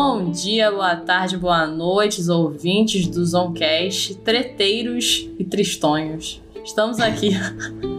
Bom dia, boa tarde, boa noite, os ouvintes do Zoncast, treteiros e tristonhos. Estamos aqui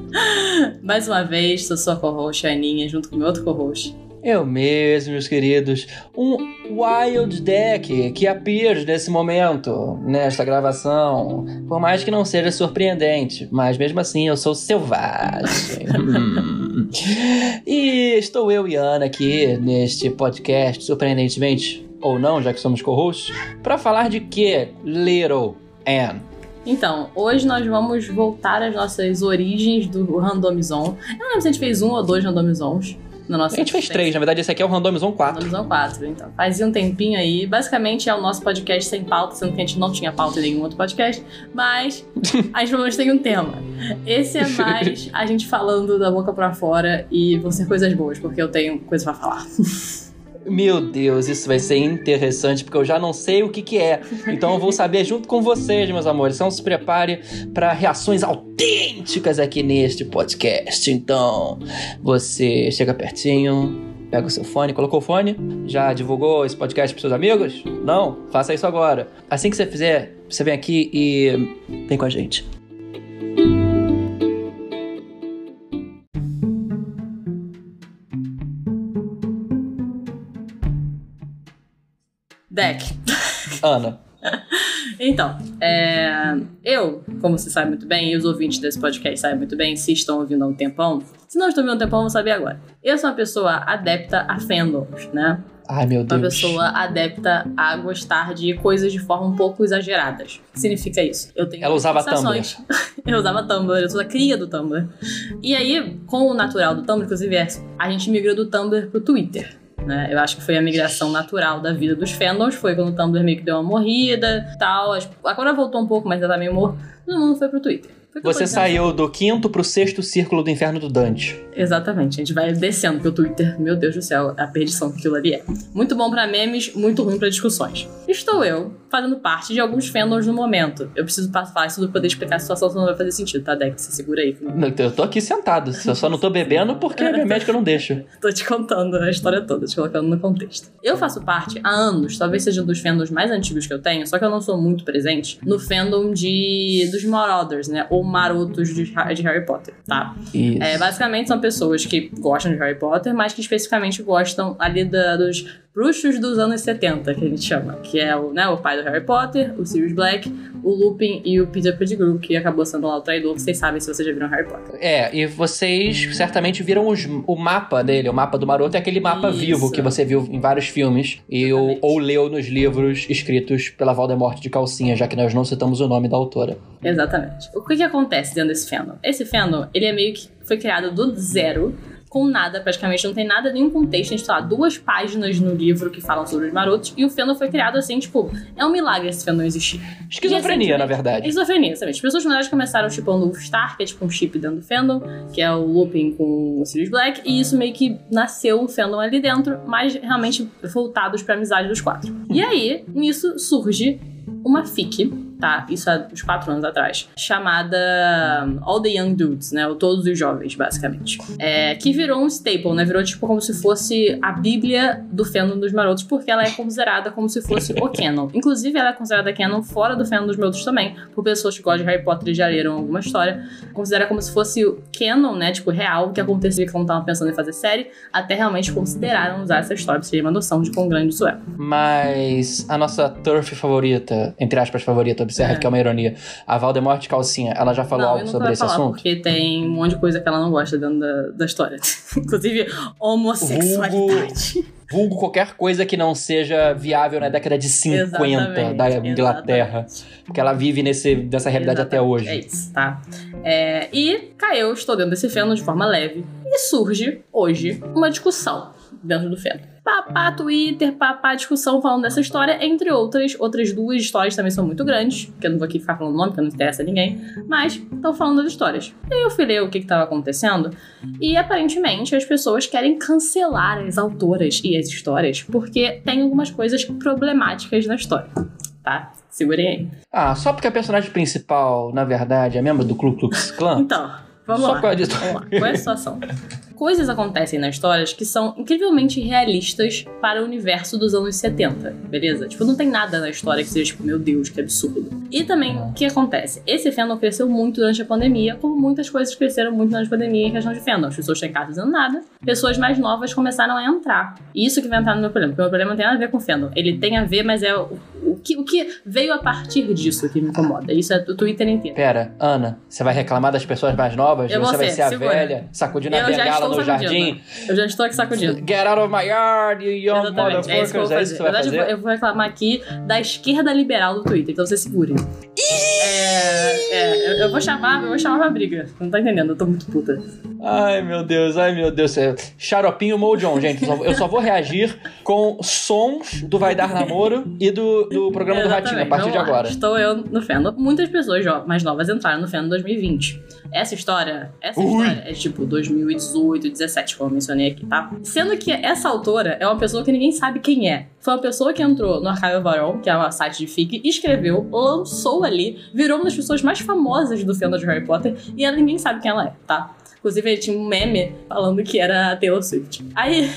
mais uma vez, sou sua co-host, Aninha, junto com meu outro co-host. Eu mesmo, meus queridos. Um Wild Deck que appears nesse momento, nesta gravação. Por mais que não seja surpreendente, mas mesmo assim eu sou selvagem. hum. E estou eu e Ana aqui neste podcast, surpreendentemente ou não, já que somos co-hosts, para falar de que? Little Anne. Então, hoje nós vamos voltar às nossas origens do Randomizon. Eu não lembro se a gente fez um ou dois Randomizons na nossa A gente fez três, na verdade esse aqui é o Randomizon 4. Randomizon 4, então. Fazia um tempinho aí. Basicamente é o nosso podcast sem pauta, sendo que a gente não tinha pauta em nenhum outro podcast, mas a gente pelo menos tem um tema. Esse é mais a gente falando da boca pra fora e vão ser coisas boas, porque eu tenho coisa pra falar. Meu Deus, isso vai ser interessante porque eu já não sei o que que é. Então eu vou saber junto com vocês, meus amores. Então se prepare para reações autênticas aqui neste podcast. Então, você chega pertinho, pega o seu fone, colocou o fone, já divulgou esse podcast para seus amigos? Não? Faça isso agora. Assim que você fizer, você vem aqui e vem com a gente. Deck. Ana. Então, é, eu, como você sabe muito bem, e os ouvintes desse podcast sabem muito bem, se estão ouvindo há um tempão, se não estão ouvindo há um tempão, vão saber agora. Eu sou uma pessoa adepta a fandoms, né? Ai, meu Deus. Uma pessoa adepta a gostar de coisas de forma um pouco exageradas. O que significa isso? Eu tenho Ela usava sensações. eu usava Tumblr, eu sou a cria do Tumblr. E aí, com o natural do Tumblr, inclusive, é, a gente migrou do Tumblr pro Twitter. Né? Eu acho que foi a migração natural da vida dos fandoms, foi quando o Tumblr meio que deu uma morrida tal. Agora voltou um pouco, mas ainda tá meio morto. Todo mundo foi pro Twitter. Você dizendo. saiu do quinto pro sexto círculo do inferno do Dante. Exatamente, a gente vai descendo, porque o Twitter, meu Deus do céu, a perdição que aquilo ali é. Muito bom pra memes, muito ruim pra discussões. Estou eu fazendo parte de alguns fandoms no momento. Eu preciso falar isso pra poder explicar a situação, senão não vai fazer sentido, tá, Deck? Você segura aí. Não, Eu tô aqui sentado, eu só não tô bebendo porque minha médica não deixa. Tô te contando a história toda, te colocando no contexto. Eu faço parte há anos, talvez seja um dos fandoms mais antigos que eu tenho, só que eu não sou muito presente no fandom de dos Marauders, né? Ou marotos de, de Harry Potter, tá? Isso. É, basicamente são pessoas que gostam de Harry Potter, mas que especificamente gostam ali da- dos bruxos dos anos 70, que a gente chama. Que é o, né, o pai do Harry Potter, o Sirius Black, o Lupin e o Peter Pettigrew, que acabou sendo lá o traidor, que vocês sabem se vocês já viram Harry Potter. É, e vocês certamente viram os- o mapa dele, o mapa do maroto é aquele mapa Isso. vivo que você viu em vários filmes e o- ou leu nos livros escritos pela Voldemort de calcinha, já que nós não citamos o nome da autora. Exatamente. O que que acontece dentro desse fandom? Esse fandom, ele é meio que foi criado do zero, com nada, praticamente não tem nada, nenhum contexto, a gente tem lá duas páginas no livro que falam sobre os marotos, e o fandom foi criado assim, tipo, é um milagre esse fandom existir. Esquizofrenia, na É verdade. Esquizofrenia, sabe? As pessoas, na verdade, começaram chipando o Star, que é tipo um chip dentro do fandom, que é o Lupin com o Sirius Black, e isso meio que nasceu o fandom ali dentro, mas realmente voltados pra amizade dos quatro. E aí, nisso surge uma fic, tá? Isso há uns quatro anos atrás, chamada um, All the Young Dudes, né? Ou Todos os Jovens, basicamente. É, que virou um staple, né? Virou tipo como se fosse a bíblia do fandom dos marotos, porque ela é considerada como se fosse o canon. Inclusive, ela é considerada canon fora do fandom dos marotos também, por pessoas que gostam de Harry Potter e já leram alguma história. Considera como se fosse o canon, né? Tipo, real, o que acontecia quando estavam pensando em fazer série, até realmente consideraram usar essa história, pra você uma noção de quão grande isso é. Mas a nossa turf favorita, entre aspas favorita, observa É. que é uma ironia, a Voldemort de calcinha, ela já falou não, algo sobre esse assunto? porque tem um monte de coisa que ela não gosta dentro da, da história. Inclusive, homossexualidade. Vulgo qualquer coisa que não seja viável na década de 50 Exatamente, da Inglaterra. exatamente. Porque ela vive nesse, nessa realidade até Exatamente, hoje. É isso, tá? É, e caiu, estou dentro desse fandom de forma leve. E surge, hoje, uma discussão dentro do fandom. Papá Twitter, papá discussão falando dessa história, entre outras. Outras duas histórias também são muito grandes, que eu não vou aqui ficar falando nome, porque não interessa a ninguém. Mas estão falando das histórias. E aí eu fui ler o que estava acontecendo. E aparentemente as pessoas querem cancelar as autoras e as histórias, porque tem algumas coisas problemáticas na história. Tá? Segurem aí. Ah, só porque a personagem principal, na verdade, é membro do Ku Klux Klan? Então, vamos Só lá. por causa disso. Vamos lá. Qual é a situação? Coisas acontecem nas histórias que são incrivelmente realistas para o universo dos anos 70, beleza? Tipo, não tem nada na história que seja tipo, meu Deus, que absurdo. E também, o que acontece? Esse fandom cresceu muito durante a pandemia, como muitas coisas cresceram muito durante a pandemia em questão de fandom. As pessoas estão em casa fazendo nada, pessoas mais novas começaram a entrar. E isso que vai entrar no meu problema, porque o meu problema não tem nada a ver com fandom. Ele tem a ver, mas é o, o, que, o que veio a partir disso que me incomoda. Isso é o Twitter inteiro. Pera, Ana, você vai reclamar das pessoas mais novas? Eu você vou vai ser, ser a segura. velha, sacudindo a Eu já bengala no jardim? Eu já estou aqui sacudindo. Get out of my yard, you young Exatamente, é isso que eu motherfuckers. vou É fazer. verdade, eu vou- eu vou reclamar aqui da esquerda liberal do Twitter, então vocês segurem. É, é, eu, eu vou chamar, eu vou chamar pra briga. Não tá entendendo, eu tô muito puta. Ai, meu Deus, ai, meu Deus. É Xaropinho Mojon, gente. Eu só- Eu só vou reagir com sons do Vai Dar Namoro e do, do programa do Ratinho, a partir de lá. agora. Estou eu no fandom. Muitas pessoas mais novas entraram no fandom em 2020. Essa história, essa Ui. história é tipo 2018, 17, como eu mencionei aqui, tá? Sendo que essa autora é uma pessoa que ninguém sabe quem é. Foi uma pessoa que entrou no Archive Own, que é um site de fic, escreveu, lançou ali, virou uma das pessoas mais famosas do fandom de Harry Potter e ela ninguém sabe quem ela é, tá? Inclusive, ele tinha um meme falando que era a Taylor Swift. Aí.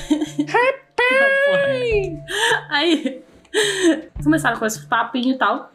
Aí. Começaram com esse papinho e tal.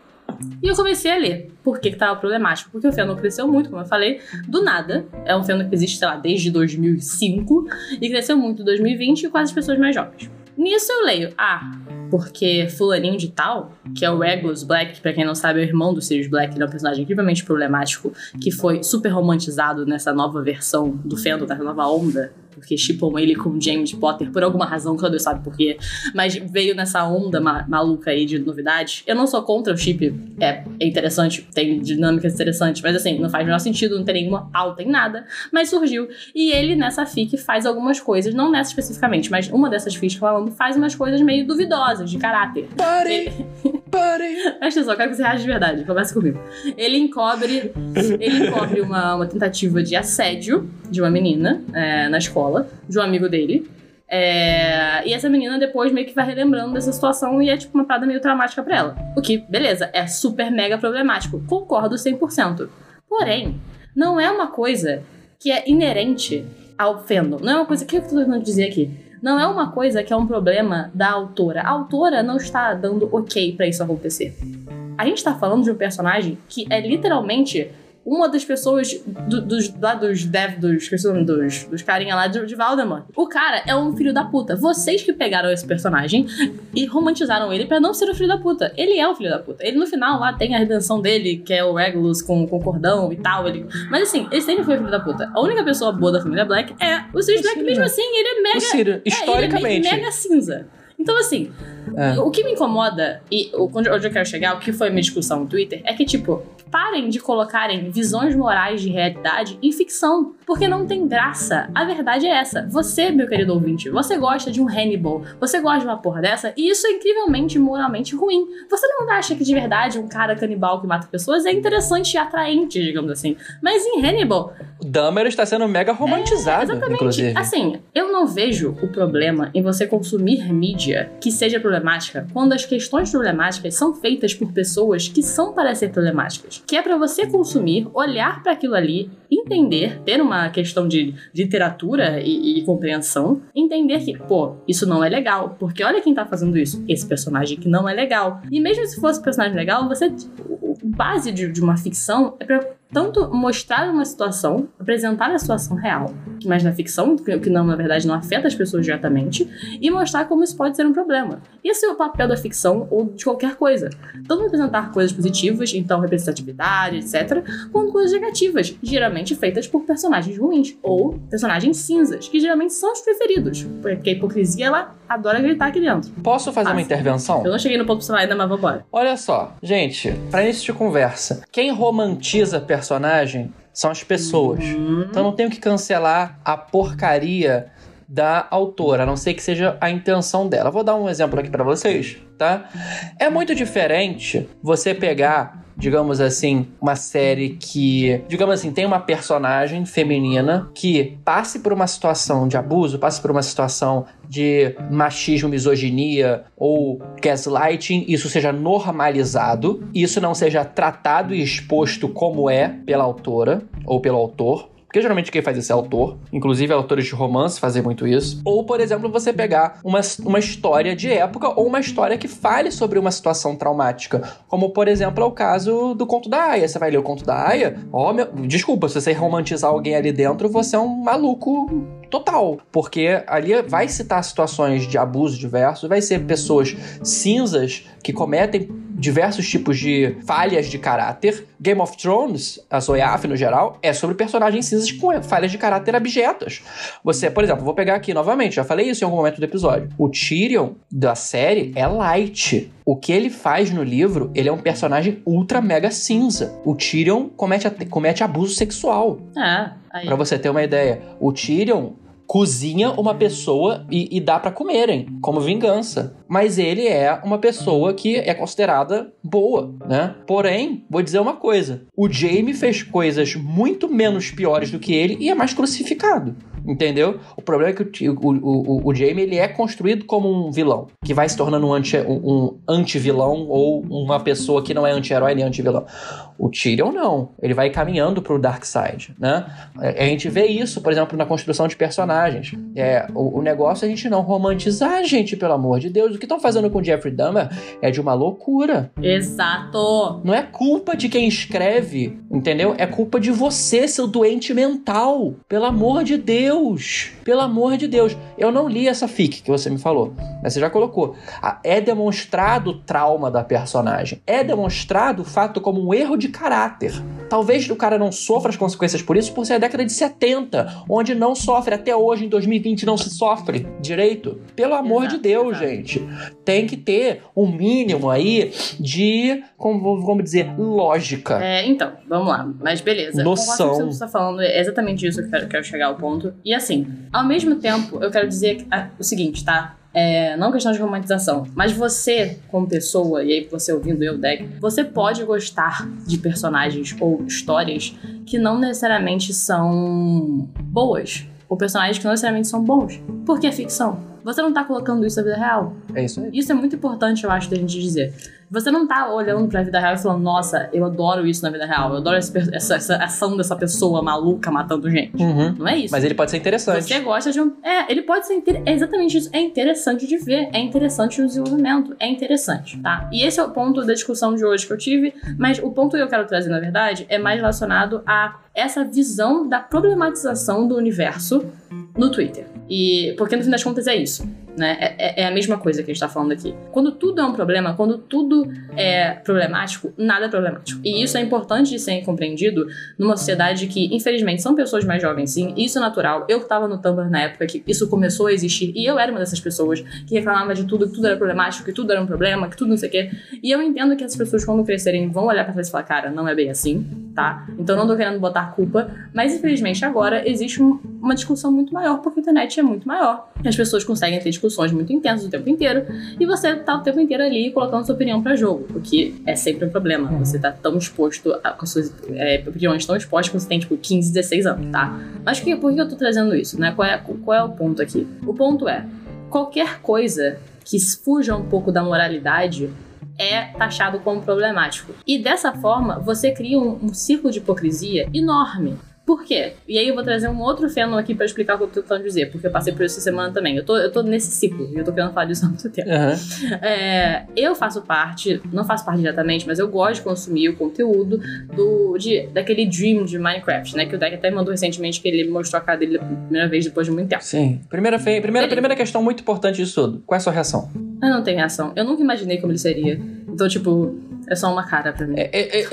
E eu comecei a ler. Por que, que tava problemático? Porque o fandom cresceu muito, como eu falei, do nada. É um fandom que existe, sei lá, desde 2005. E cresceu muito em 2020 com as pessoas mais jovens. Nisso eu leio, ah, porque fulaninho de tal, que é o Regulus Black, que pra quem não sabe é o irmão do Sirius Black, ele é um personagem incrivelmente problemático, que foi super romantizado nessa nova versão do fandom, nessa nova onda, porque chipam ele com James Potter por alguma razão, que Deus sabe por quê, mas veio nessa onda ma- maluca aí de novidades. Eu não sou contra o chip, é, é interessante, tem dinâmicas interessantes, mas assim, não faz o menor sentido, não tem nenhuma pauta em nada, mas surgiu. E ele nessa fic faz algumas coisas, não nessa especificamente, mas uma dessas fics que eu falando faz umas coisas meio duvidosas, de caráter. Parem, parem. Presta eu quero que você reaja de verdade. Começa comigo. Ele encobre, ele encobre uma, uma tentativa de assédio de uma menina é, na escola, de um amigo dele. É, e essa menina depois meio que vai relembrando dessa situação e é tipo uma parada meio traumática pra ela. O que, beleza, é super mega problemático. Concordo 100%. Porém, não é uma coisa que é inerente ao fandom. Não é uma coisa. O que eu tô tentando dizer aqui? Não é uma coisa que é um problema da autora. A autora não está dando ok pra isso acontecer. A gente tá falando de um personagem que é literalmente uma das pessoas do- dos, lá dos dev, dos, o dos, dos carinha lá de, de Valdemar. O cara é um filho da puta. Vocês que pegaram esse personagem e romantizaram ele pra não ser um filho da puta. Ele é um filho da puta. Ele no final lá tem a redenção dele, que é o Regulus com, com cordão e tal. Ele... Mas assim, ele sempre foi filho da puta. A única pessoa boa da família Black é o Sirius Black, mesmo né? assim, ele é mega O Ciro, é, ele é historicamente. me- mega cinza. Então, assim, É. o que me incomoda, e o- onde eu quero chegar, o que foi a minha discussão no Twitter, é que, tipo, parem de colocarem visões morais de realidade em ficção. Porque não tem graça. A verdade é essa. Você, meu querido ouvinte, você gosta de um Hannibal, você gosta de uma porra dessa, e isso é incrivelmente moralmente ruim. Você não acha que de verdade um cara canibal que mata pessoas é interessante e atraente, digamos assim. Mas em Hannibal, Dahmer está sendo mega romantizado, Exatamente. inclusive. Assim, eu não vejo o problema em você consumir mídia que seja problemática quando as questões problemáticas são feitas por pessoas que são para ser problemáticas. Que é para você consumir, olhar para aquilo ali, entender, ter uma questão de literatura e, e compreensão, entender que, pô, isso não é legal, porque olha quem tá fazendo isso, esse personagem que não é legal. E mesmo se fosse um personagem legal, você o o base de, de uma ficção é pra tanto mostrar uma situação, apresentar a situação real, mas na ficção, que não, na verdade, não afeta as pessoas diretamente, e mostrar como isso pode ser um problema. Esse é o papel da ficção ou de qualquer coisa. Tanto representar coisas positivas, então representatividade, etc., quanto coisas negativas, geralmente feitas por personagens ruins, ou personagens cinzas, que geralmente são os preferidos, porque a hipocrisia, ela adora gritar aqui dentro. Posso fazer uma intervenção? Eu não cheguei no ponto pra ainda, mas vambora. Olha só, gente, pra início de conversa, quem romantiza personagem são as pessoas. Então não tenho que cancelar a porcaria da autora, a não ser que seja a intenção dela. Vou dar um exemplo aqui pra vocês, tá? É muito diferente você pegar, digamos assim, uma série que, digamos assim, tem uma personagem feminina que passe por uma situação de abuso, passe por uma situação de machismo, misoginia ou gaslighting, isso seja normalizado, isso não seja tratado e exposto como é pela autora ou pelo autor. Porque geralmente quem faz isso é autor, inclusive autores de romance fazem muito isso. Ou, por exemplo, você pegar uma, uma história de época ou uma história que fale sobre uma situação traumática, como, por exemplo, é o caso do conto da Aya. Você vai ler o conto da Aya, ó, oh, meu... desculpa, se você romantizar alguém ali dentro, você é um maluco total, porque ali vai citar situações de abuso diversos, vai ser pessoas cinzas que cometem diversos tipos de falhas de caráter. Game of Thrones, a Zoiaf no geral, é sobre personagens cinzas com falhas de caráter abjetas. Você, por exemplo, vou pegar aqui novamente, já falei isso em algum momento do episódio. O Tyrion da série é light. O que ele faz no livro, ele é um personagem ultra mega cinza. O Tyrion comete, comete abuso sexual. Ah, aí. Pra você ter uma ideia. O Tyrion cozinha uma pessoa e, e dá para comerem, como vingança. Mas ele é uma pessoa que é considerada boa, né? Porém, vou dizer uma coisa: o Jaime fez coisas muito menos piores do que ele e é mais crucificado. Entendeu? O problema é que o, o, o, o Jamie ele é construído como um vilão, que vai se tornando um anti-vilão um, anti ou uma pessoa que não é anti-herói nem anti-vilão. O Tyrion não. Ele vai caminhando pro Dark Side, né? A gente vê isso, por exemplo, na construção de personagens. É, o, o negócio é a gente não romantizar a gente, pelo amor de Deus. O que estão fazendo com o Jeffrey Dahmer é de uma loucura. Exato. Não é culpa de quem escreve, entendeu? É culpa de você, seu doente mental. Pelo amor de Deus. Pelo amor de Deus. Eu não li essa fic que você me falou, mas você já colocou. É demonstrado o trauma da personagem. É demonstrado o fato como um erro de caráter. Talvez o cara não sofra as consequências por isso por ser a década de 70, onde não sofre, até hoje, em 2020, não se sofre direito. Pelo amor exato, de Deus, exato. gente. Tem que ter um mínimo aí de, como vamos dizer, lógica. É, então, vamos lá. Mas beleza. Noção. O que você está falando é exatamente isso que eu quero, quero chegar ao ponto. E assim, ao mesmo tempo, eu quero dizer ah, o seguinte, tá? É, não questão de romantização, mas você, como pessoa, e aí você ouvindo eu, Deck, você pode gostar de personagens ou histórias que não necessariamente são boas, ou personagens que não necessariamente são bons, porque é ficção. Você não tá colocando isso na vida real. É isso aí. Isso é muito importante, eu acho, da gente dizer. Você não tá olhando pra vida real e falando, nossa, eu adoro isso na vida real, eu adoro essa, essa, ação dessa pessoa maluca matando gente. Uhum. Não é isso. Mas ele pode ser interessante. Você gosta de um. É, ele pode ser. Inter... É exatamente isso. É interessante de ver, é interessante o desenvolvimento, é interessante, tá? E esse é o ponto da discussão de hoje que eu tive, mas o ponto que eu quero trazer, na verdade, é mais relacionado a essa visão da problematização do universo no Twitter. E porque no fim das contas é isso né? É, é, é, a mesma coisa que a gente tá falando aqui. Quando tudo é um problema, quando tudo é problemático, nada é problemático. E isso é importante de ser compreendido numa sociedade que, infelizmente, são pessoas mais jovens, sim. Isso é natural. Eu tava no Tumblr na época que isso começou a existir, e eu era uma dessas pessoas que reclamava de tudo, que tudo era problemático, que tudo era um problema, que tudo não sei o quê. E eu entendo que essas pessoas, quando crescerem, vão olhar pra trás e falar, cara, não é bem assim, tá? Então não tô querendo botar culpa, mas infelizmente agora existe um, uma discussão muito maior, porque a internet é muito maior. As pessoas conseguem ter discussões muito intensas o tempo inteiro, e você tá o tempo inteiro ali colocando sua opinião para jogo, o que é sempre um problema. Uhum. Você tá tão exposto, a, com suas é, opiniões tão expostas que você tem, tipo, 15, 16 anos, tá? Mas que, por que eu tô trazendo isso, né? Qual é, qual é o ponto aqui? O ponto é, qualquer coisa que fuja um pouco da moralidade é taxado como problemático. E dessa forma, você cria um, um círculo de hipocrisia enorme. Por quê? E aí eu vou trazer um outro fenômeno aqui para explicar o que eu tô tentando dizer, porque eu passei por isso essa semana também. Eu tô, eu tô nesse ciclo, e eu tô querendo falar disso há muito tempo. Uhum. É, eu faço parte, não faço parte diretamente, mas eu gosto de consumir o conteúdo do, de, daquele Dream de Minecraft, né? Que o Deck até mandou recentemente que ele mostrou a cara dele pela primeira vez depois de muito tempo. Sim. Primeira, fe... primeira, primeira questão muito importante disso tudo. Qual é a sua reação? Eu não tenho reação. Eu nunca imaginei como ele seria. Então, tipo, é só uma cara pra mim. É, é, é,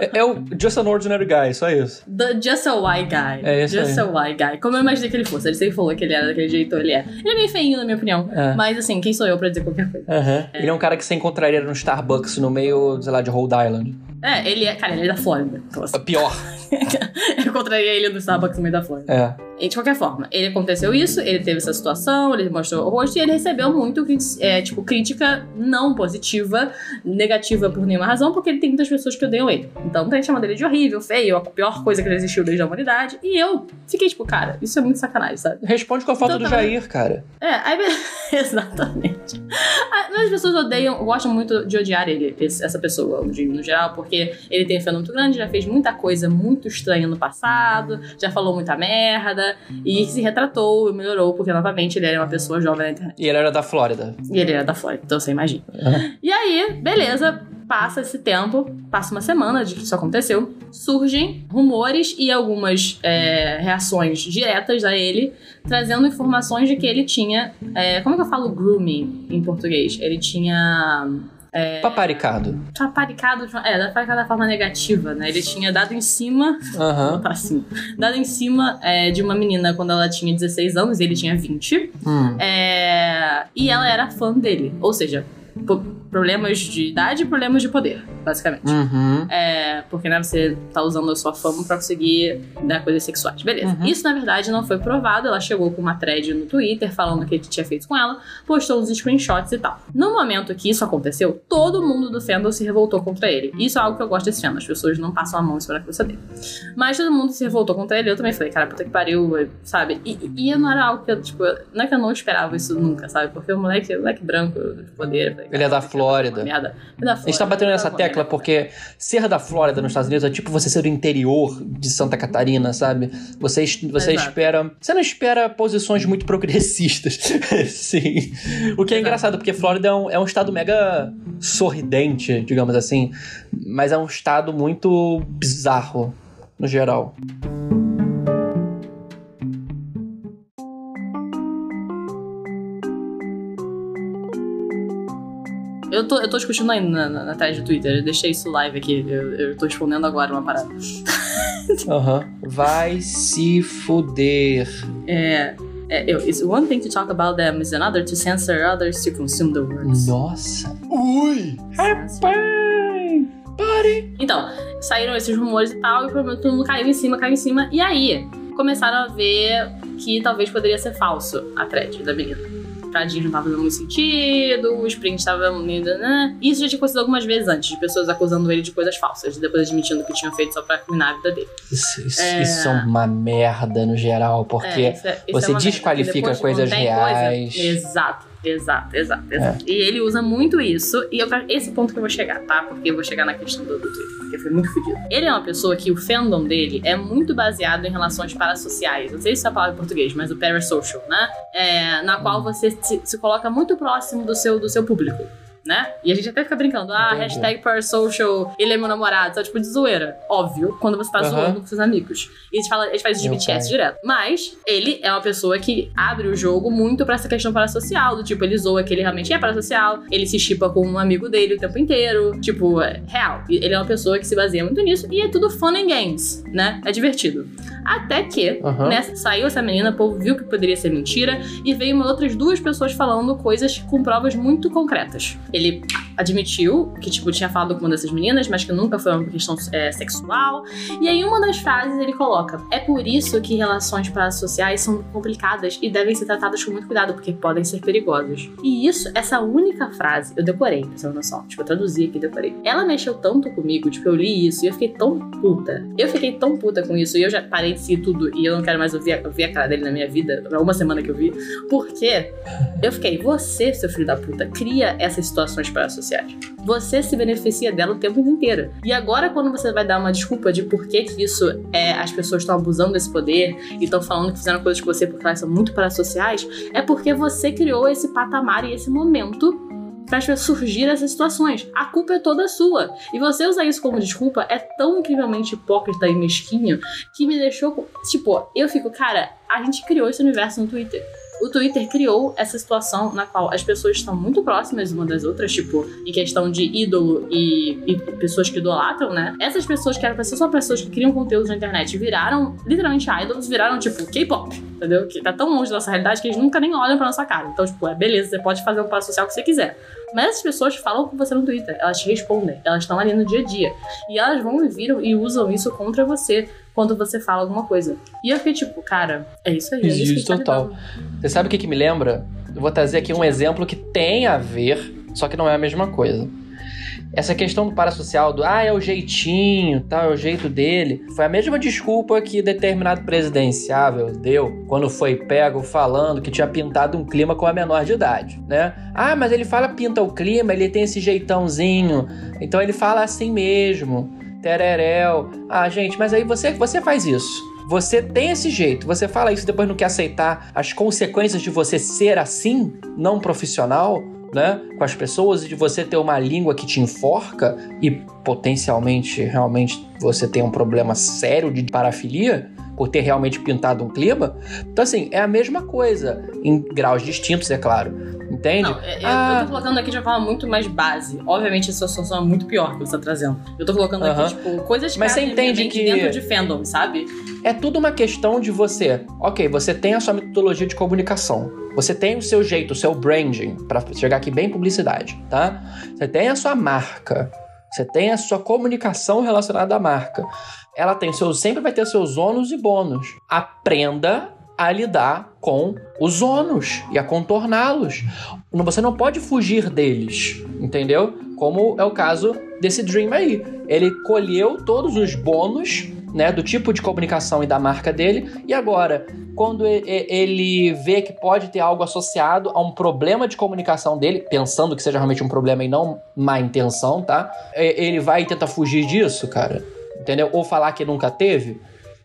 é, é o Just an Ordinary Guy, só isso. The Just a White Guy. É isso Just aí. a White Guy. Como eu imaginei que ele fosse. Ele sempre falou que ele era daquele jeito, ele é. Ele é meio feinho, na minha opinião. Mas, assim, quem sou eu pra dizer qualquer coisa? Uhum. Ele é um cara que você encontraria no Starbucks, no meio, sei lá, de Rhode Island. É, ele é, cara, ele é da Flórida. Então, assim. Pior. eu encontraria ele no Starbucks no meio da Flórida. É. E de qualquer forma, ele aconteceu isso, ele teve essa situação, ele mostrou o rosto e ele recebeu muito, é, tipo, crítica não positiva, negativa por nenhuma razão, porque ele tem muitas pessoas que odeiam ele. Então, muita gente chama dele de horrível, feio, a pior coisa que existiu desde a humanidade. E eu fiquei tipo, cara, isso é muito sacanagem, sabe? Responde com a foto então, do Jair, cara. É, aí, exatamente. Mas as pessoas odeiam, gostam muito de odiar ele, essa pessoa, no geral, porque ele tem um fenômeno muito grande, já fez muita coisa muito estranha no passado, já falou muita merda, e se retratou, melhorou, porque novamente ele era uma pessoa jovem na internet. E ele era da Flórida. E ele era da Flórida, então você imagina. Uhum. E aí, beleza, passa esse tempo, passa uma semana de que isso aconteceu, surgem rumores e algumas é, reações diretas a ele, trazendo informações de que ele tinha. É, como é que eu falo grooming em português? Ele tinha. É, paparicado. Paparicado, é, paparicado da forma negativa, né? Ele tinha dado em cima. Uhum. Tá assim. Dado em cima é, de uma menina quando ela tinha 16 anos, ele tinha 20. Hum. É, e ela era fã dele. Ou seja, problemas de idade e problemas de poder, basicamente. Uhum. É, porque, né, você tá usando a sua fama pra conseguir né, coisas sexuais. Beleza. Uhum. Isso, na verdade, não foi provado. Ela chegou com uma thread no Twitter falando o que ele tinha feito com ela, postou uns screenshots e tal. No momento que isso aconteceu, todo mundo do fandom se revoltou contra ele. Isso é algo que eu gosto desse fandom. As pessoas não passam a mão sobre a cabeça dele. Mas todo mundo se revoltou contra ele. Eu também falei, cara, puta que pariu, sabe? E, e não era algo que eu, tipo, não é que eu não esperava isso nunca, sabe? Porque o moleque, o moleque branco de poder. Falei, ele é da Flórida. Merda. Da Flórida. A gente tá batendo nessa tecla porque ser da Flórida nos Estados Unidos é tipo você ser do interior de Santa Catarina, sabe? Você, você espera. Você não espera posições muito progressistas. Sim. O que é Exato. engraçado, porque Flórida é um, é um estado mega sorridente, digamos assim. Mas é um estado muito bizarro, no geral. Eu tô, eu tô discutindo aí na, na, na do Twitter, eu deixei isso live aqui, eu, eu tô respondendo agora uma parada. Aham. uhum. Vai se fuder. É. É, it's one thing to talk about them, is another to censor others to consume the words. Nossa! Ui! Rapaz! Pare! Então, saíram esses rumores e tal, e todo mundo caiu em cima, caiu em cima, e aí começaram a ver que talvez poderia ser falso a thread da menina tadinho não tava fazendo muito sentido, o sprint tava. Né? Isso já tinha acontecido algumas vezes antes, de pessoas acusando ele de coisas falsas, depois admitindo que tinham feito só pra arruinar a vida dele. Isso, isso, é... isso é uma merda no geral, porque é, isso é, isso você é desqualifica coisas reais. Coisa, exato. Exato, exato, exato. É. E ele usa muito isso. E eu, esse ponto que eu vou chegar, tá? Porque eu vou chegar na questão do, do Twitter, porque foi muito fodido. Ele é uma pessoa que o fandom dele é muito baseado em relações parasociais. Não sei se é a palavra em português, mas o parasocial, né? É, na qual você se, se coloca muito próximo do seu, do seu público né? E a gente até fica brincando, ah, Entendi. hashtag parasocial, ele é meu namorado, só tipo de zoeira. Óbvio, quando você tá uhum. zoando com seus amigos. E a gente, fala, a gente faz isso de BTS direto. Mas ele é uma pessoa que abre o jogo muito pra essa questão parasocial, do tipo, ele zoa que ele realmente é parasocial, ele se chipa com um amigo dele o tempo inteiro. Tipo, é real. Ele é uma pessoa que se baseia muito nisso e é tudo fun and games, né? É divertido. Até que, uhum. né, saiu essa menina, o povo viu que poderia ser mentira e veio outras duas pessoas falando coisas com provas muito concretas ele admitiu que, tipo, tinha falado com uma dessas meninas, mas que nunca foi uma questão é, sexual. E aí, uma das frases ele coloca: É por isso que relações parasociais são complicadas e devem ser tratadas com muito cuidado, porque podem ser perigosas. E isso, essa única frase, eu decorei, pra você noção. Tipo, eu traduzi aqui, decorei. Ela mexeu tanto comigo, tipo, eu li isso e eu fiquei tão puta. Eu fiquei tão puta com isso e eu já parei de seguir tudo e eu não quero mais ouvir, ouvir a cara dele na minha vida, pra uma semana que eu vi. Porque eu fiquei, você, seu filho da puta, cria essa situação situações parasociais. Você se beneficia dela o tempo inteiro. E agora, quando você vai dar uma desculpa de por que, que isso é, as pessoas estão abusando desse poder e estão falando que fizeram coisas com você porque elas são muito parasociais, é porque você criou esse patamar e esse momento para surgir essas situações. A culpa é toda sua. E você usar isso como desculpa é tão incrivelmente hipócrita e mesquinho que me deixou. Tipo, eu fico, cara, a gente criou esse universo no Twitter o Twitter criou essa situação na qual as pessoas estão muito próximas uma das outras, tipo, em questão de ídolo e, e pessoas que idolatram, né? Essas pessoas que eram pessoas, só pessoas que criam conteúdo na internet viraram literalmente idols, viraram tipo K-pop, entendeu? Que tá tão longe da nossa realidade que eles nunca nem olham pra nossa cara. Então, tipo, é beleza, você pode fazer um passo social que você quiser. Mas essas pessoas falam com você no Twitter, elas te respondem, elas estão ali no dia a dia. E elas vão e viram e usam isso contra você quando você fala alguma coisa. E eu fiquei tipo, cara, é isso aí. É isso, isso tá total. Você sabe o que, que me lembra? Eu vou trazer aqui um exemplo que tem a ver, só que não é a mesma coisa. Essa questão do parasocial, do ah, é o jeitinho, tal, é o jeito dele, foi a mesma desculpa que determinado presidenciável deu quando foi pego falando que tinha pintado um clima com a menor de idade, né? Ah, mas ele fala pinta o clima, ele tem esse jeitãozinho, então ele fala assim mesmo, tereréu. Ah, gente, mas aí você, você faz isso. Você tem esse jeito, você fala isso depois não quer aceitar as consequências de você ser assim, não profissional, né, com as pessoas e de você ter uma língua que te enforca e potencialmente realmente você tem um problema sério de parafilia por ter realmente pintado um clima. Então assim, é a mesma coisa em graus distintos, é claro. Entende? Não, eu, ah. eu tô colocando aqui de uma forma muito mais base. Obviamente, essa situação é muito pior que você tá trazendo. Eu tô colocando uh -huh. aqui, tipo, coisas que Mas você entende que dentro de fandom, sabe? É tudo uma questão de você. Ok, você tem a sua metodologia de comunicação. Você tem o seu jeito, o seu branding, para chegar aqui bem publicidade, tá? Você tem a sua marca. Você tem a sua comunicação relacionada à marca. Ela tem seus, sempre vai ter seus ônus e bônus. Aprenda a lidar com os ônus e a contorná-los. Você não pode fugir deles, entendeu? Como é o caso desse Dream aí. Ele colheu todos os bônus né, do tipo de comunicação e da marca dele. E agora, quando ele vê que pode ter algo associado a um problema de comunicação dele, pensando que seja realmente um problema e não má intenção, tá? Ele vai tentar fugir disso, cara. Entendeu? Ou falar que nunca teve.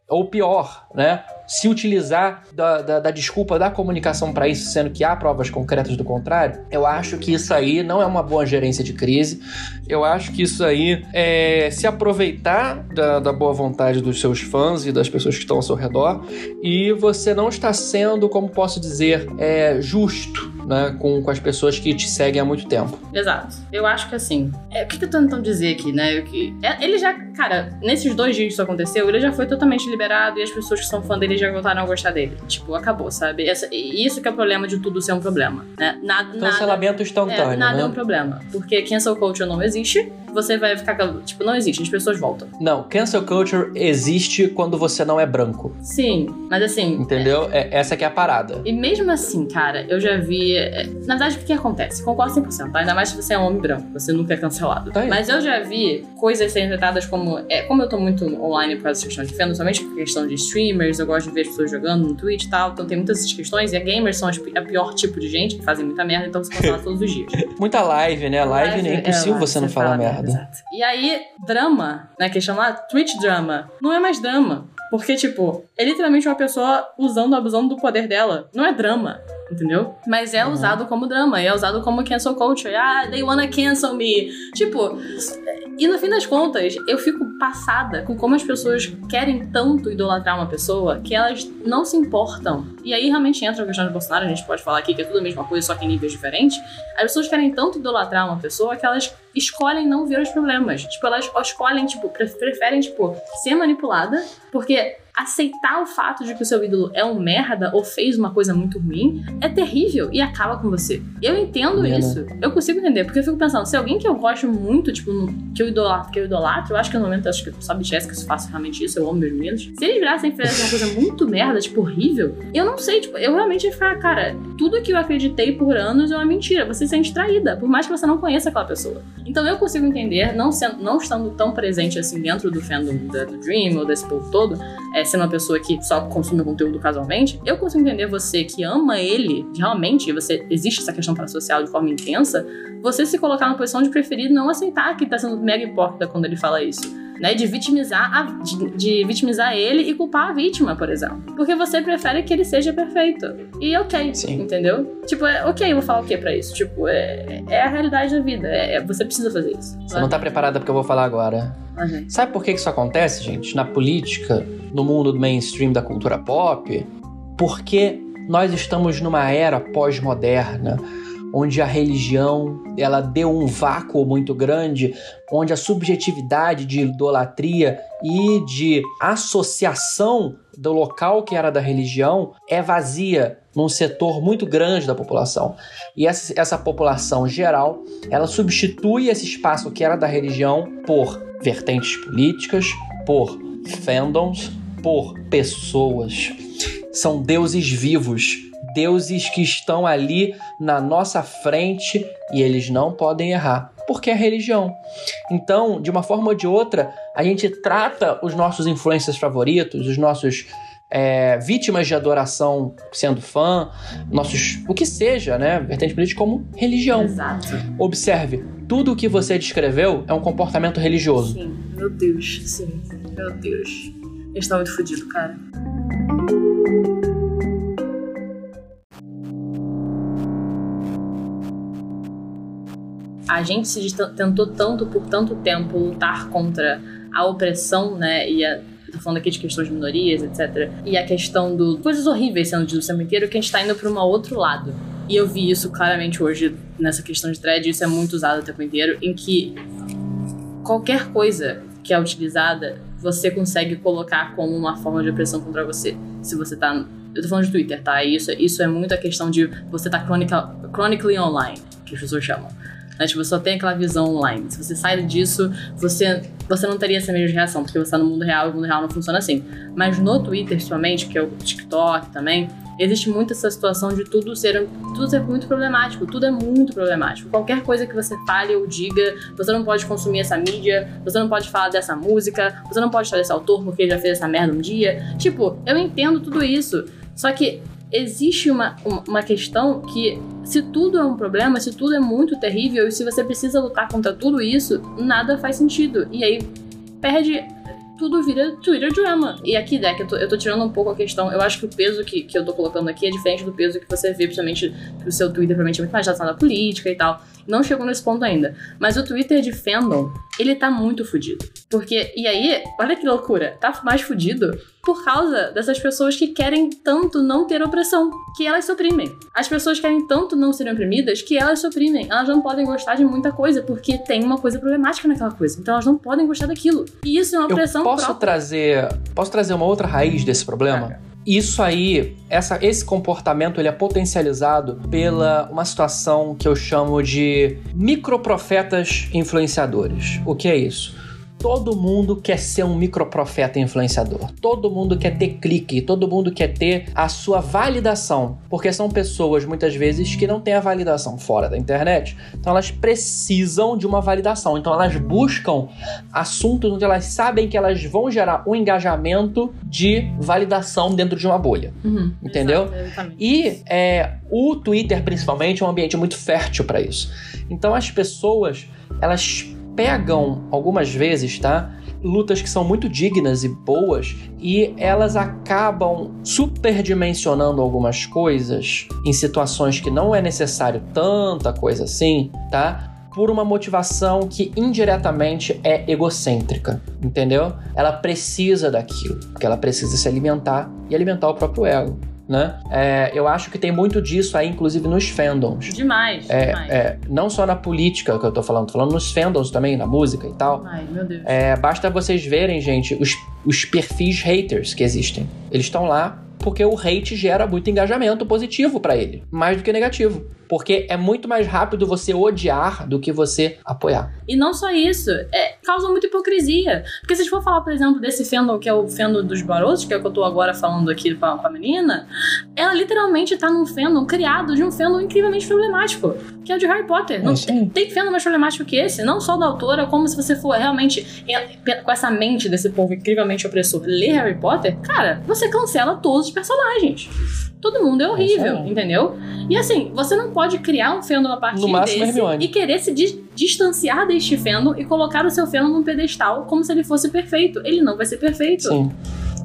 Ou pior, né? Se utilizar da, da, da desculpa da comunicação para isso, sendo que há provas concretas do contrário, eu acho que isso aí não é uma boa gerência de crise. Eu acho que isso aí é se aproveitar da, da boa vontade dos seus fãs e das pessoas que estão ao seu redor e você não está sendo, como posso dizer, é, justo né, com, com as pessoas que te seguem há muito tempo. Exato. Eu acho que assim, é, o que, que eu tô tentando dizer aqui, né? Que, é, ele já, cara, nesses dois dias que isso aconteceu, ele já foi totalmente liberado e as pessoas que são fã dele já voltaram a gostar dele. Tipo, acabou, sabe? Essa, isso que é o problema de tudo ser um problema, né? Nada, Cancelamento nada, instantâneo, é, Nada né? é um problema. Porque cancel culture não existe, você vai ficar. Tipo, não existe, as pessoas voltam. Não, cancel culture existe quando você não é branco. Sim, mas assim. Entendeu? É, essa que é a parada. E mesmo assim, cara, eu já vi. É, na verdade, o que, acontece? Concordo 100%, tá? Ainda mais se você é um homem branco, você nunca é cancelado. Tá mas eu já vi coisas sendo tratadas como. É, como eu tô muito online por causa dessa questão de fandom, somente por questão de streamers, eu gosto de ver as pessoas jogando no Twitch e tal, então tem muitas questões. E a gamers são a pior tipo de gente que fazem muita merda, então você cancela todos os dias. Muita live, né? Live, live é impossível é, você não falar merda. merda. Exato. E aí, drama, né? Que é chamado Twitch drama, não é mais drama. Porque, tipo, é literalmente uma pessoa usando, abusando do poder dela. Não é drama entendeu? Mas é uhum. usado como drama, é usado como cancel culture. Ah, they wanna cancel me. Tipo, e no fim das contas, eu fico passada com como as pessoas querem tanto idolatrar uma pessoa que elas não se importam. E aí realmente entra a questão de Bolsonaro, a gente pode falar aqui que é tudo a mesma coisa, só que em níveis diferentes. As pessoas querem tanto idolatrar uma pessoa que elas escolhem não ver os problemas. Tipo, elas escolhem, tipo, preferem, tipo, ser manipulada, porque aceitar o fato de que o seu ídolo é um merda ou fez uma coisa muito ruim é terrível e acaba com você. Eu entendo é, isso. Né? Eu consigo entender, porque eu fico pensando, se alguém que eu gosto muito, tipo, que eu idolatro, que eu idolatro, eu acho que no momento, acho que só BTS que faço realmente isso, eu amo meus meninos. Se eles virassem e fizessem uma coisa muito merda, tipo, horrível, eu não sei, tipo, eu realmente ia ficar, cara, tudo que eu acreditei por anos é uma mentira. Você se sente traída, por mais que você não conheça aquela pessoa. Então eu consigo entender, não, sendo, não estando tão presente assim dentro do fandom do Dream ou desse povo todo, é, sendo uma pessoa que só consome conteúdo casualmente, eu consigo entender você que ama ele, realmente, você existe essa questão social de forma intensa, você se colocar na posição de preferir não aceitar que tá sendo mega hipócrita quando ele fala isso né? De vitimizar, a, de, de, vitimizar ele e culpar a vítima, por exemplo. Porque você prefere que ele seja perfeito. E ok, Sim. entendeu? Tipo, é ok, eu vou falar o que pra isso? Tipo, é, é a realidade da vida. É, é, você precisa fazer isso. Você não tá preparada porque eu vou falar agora. Uhum. Sabe por que isso acontece, gente? Na política, no mundo do mainstream da cultura pop? Porque nós estamos numa era pós-moderna onde a religião ela deu um vácuo muito grande, onde a subjetividade de idolatria e de associação do local que era da religião é vazia num setor muito grande da população. E essa, essa população geral, ela substitui esse espaço que era da religião por vertentes políticas, por fandoms, por pessoas. São deuses vivos, deuses que estão ali na nossa frente e eles não podem errar, porque é religião. Então, de uma forma ou de outra, a gente trata os nossos influencers favoritos, os nossos é, vítimas de adoração sendo fã, nossos. o que seja, né? Vertente política como religião. Exato. Observe, tudo o que você descreveu é um comportamento religioso. Sim, meu Deus, sim. Meu Deus. Eles estão muito fodidos, cara. A gente se tentou tanto por tanto tempo lutar contra a opressão, né, e a tô falando aqui de questões de minorias, etc. E a questão do coisas horríveis sendo ditas o inteiro, que a gente tá indo pra um outro lado. E eu vi isso claramente hoje nessa questão de thread, isso é muito usado o tempo inteiro, em que qualquer coisa que é utilizada, você consegue colocar como uma forma de opressão contra você. Se você tá. Eu tô falando de Twitter, tá? Isso, isso é muito a questão de você tá chronically online, que as pessoas chamam. Né? Tipo, só tem aquela visão online. Se você sai disso, você, você não teria essa mesma reação, porque você tá no mundo real e o mundo real não funciona assim. Mas no Twitter, principalmente, que é o TikTok também, existe muito essa situação de tudo ser, tudo ser muito problemático. Tudo é muito problemático. Qualquer coisa que você fale ou diga, você não pode consumir essa mídia, você não pode falar dessa música, você não pode falar desse autor porque ele já fez essa merda um dia. Tipo, eu entendo tudo isso. Só que existe uma, uma questão que, se tudo é um problema, se tudo é muito terrível e se você precisa lutar contra tudo isso, nada faz sentido. E aí perde. Tudo vira Twitter drama. E aqui, Deck, eu tô, eu tô tirando um pouco a questão. Eu acho que o peso que, que eu tô colocando aqui é diferente do peso que você vê, principalmente que o seu Twitter provavelmente é muito mais relacionado à política e tal. Não chegou nesse ponto ainda. Mas o Twitter de fandom, ele tá muito fudido. Porque, e aí, olha que loucura, tá mais fudido por causa dessas pessoas que querem tanto não ter opressão, que elas suprimem. As pessoas querem tanto não serem oprimidas que elas suprimem. Elas não podem gostar de muita coisa porque tem uma coisa problemática naquela coisa. Então elas não podem gostar daquilo. E isso é uma opressão Eu posso própria. trazer, posso trazer uma outra raiz desse problema? Isso aí, essa, esse comportamento, ele é potencializado pela uma situação que eu chamo de microprofetas influenciadores. O que é isso? Todo mundo quer ser um microprofeta influenciador. Todo mundo quer ter clique, todo mundo quer ter a sua validação, porque são pessoas muitas vezes que não têm a validação fora da internet. Então elas precisam de uma validação. Então elas buscam assuntos onde elas sabem que elas vão gerar um engajamento de validação dentro de uma bolha. Uhum, Entendeu? exatamente. E é, o Twitter, principalmente, é um ambiente muito fértil para isso. Então as pessoas, elas pegam algumas vezes, tá? Lutas que são muito dignas e boas e elas acabam superdimensionando algumas coisas em situações que não é necessário tanta coisa assim, tá? Por uma motivação que indiretamente é egocêntrica, entendeu? Ela precisa daquilo, porque ela precisa se alimentar e alimentar o próprio ego né? É, eu acho que tem muito disso aí, inclusive nos fandoms. Demais, É, demais. é, não só na política que eu tô falando, tô falando nos fandoms também, na música e tal. Ai, meu Deus. É, basta vocês verem, gente, os, os perfis haters que existem. Eles estão lá porque o hate gera muito engajamento positivo pra ele, mais do que negativo. Porque é muito mais rápido você odiar do que você apoiar. E não só isso, é, causa muita hipocrisia. Porque se a gente for falar, por exemplo, desse fandom que é o fandom dos Barotos, que é o que eu tô agora falando aqui com a, com a menina, ela literalmente tá num fandom criado de um fandom incrivelmente problemático, que é o de Harry Potter. Não, É, tem, tem fandom mais problemático que esse, não só da autora, como se você for realmente é, com essa mente desse povo incrivelmente opressor ler Harry Potter, cara, você cancela todos os personagens. Todo mundo é horrível, aí. entendeu? E assim, você não pode criar um fandom a partir No máximo, desse Hermione. e querer se dis- distanciar deste fandom e colocar o seu fandom num pedestal como se ele fosse perfeito. Ele não vai ser perfeito. Sim.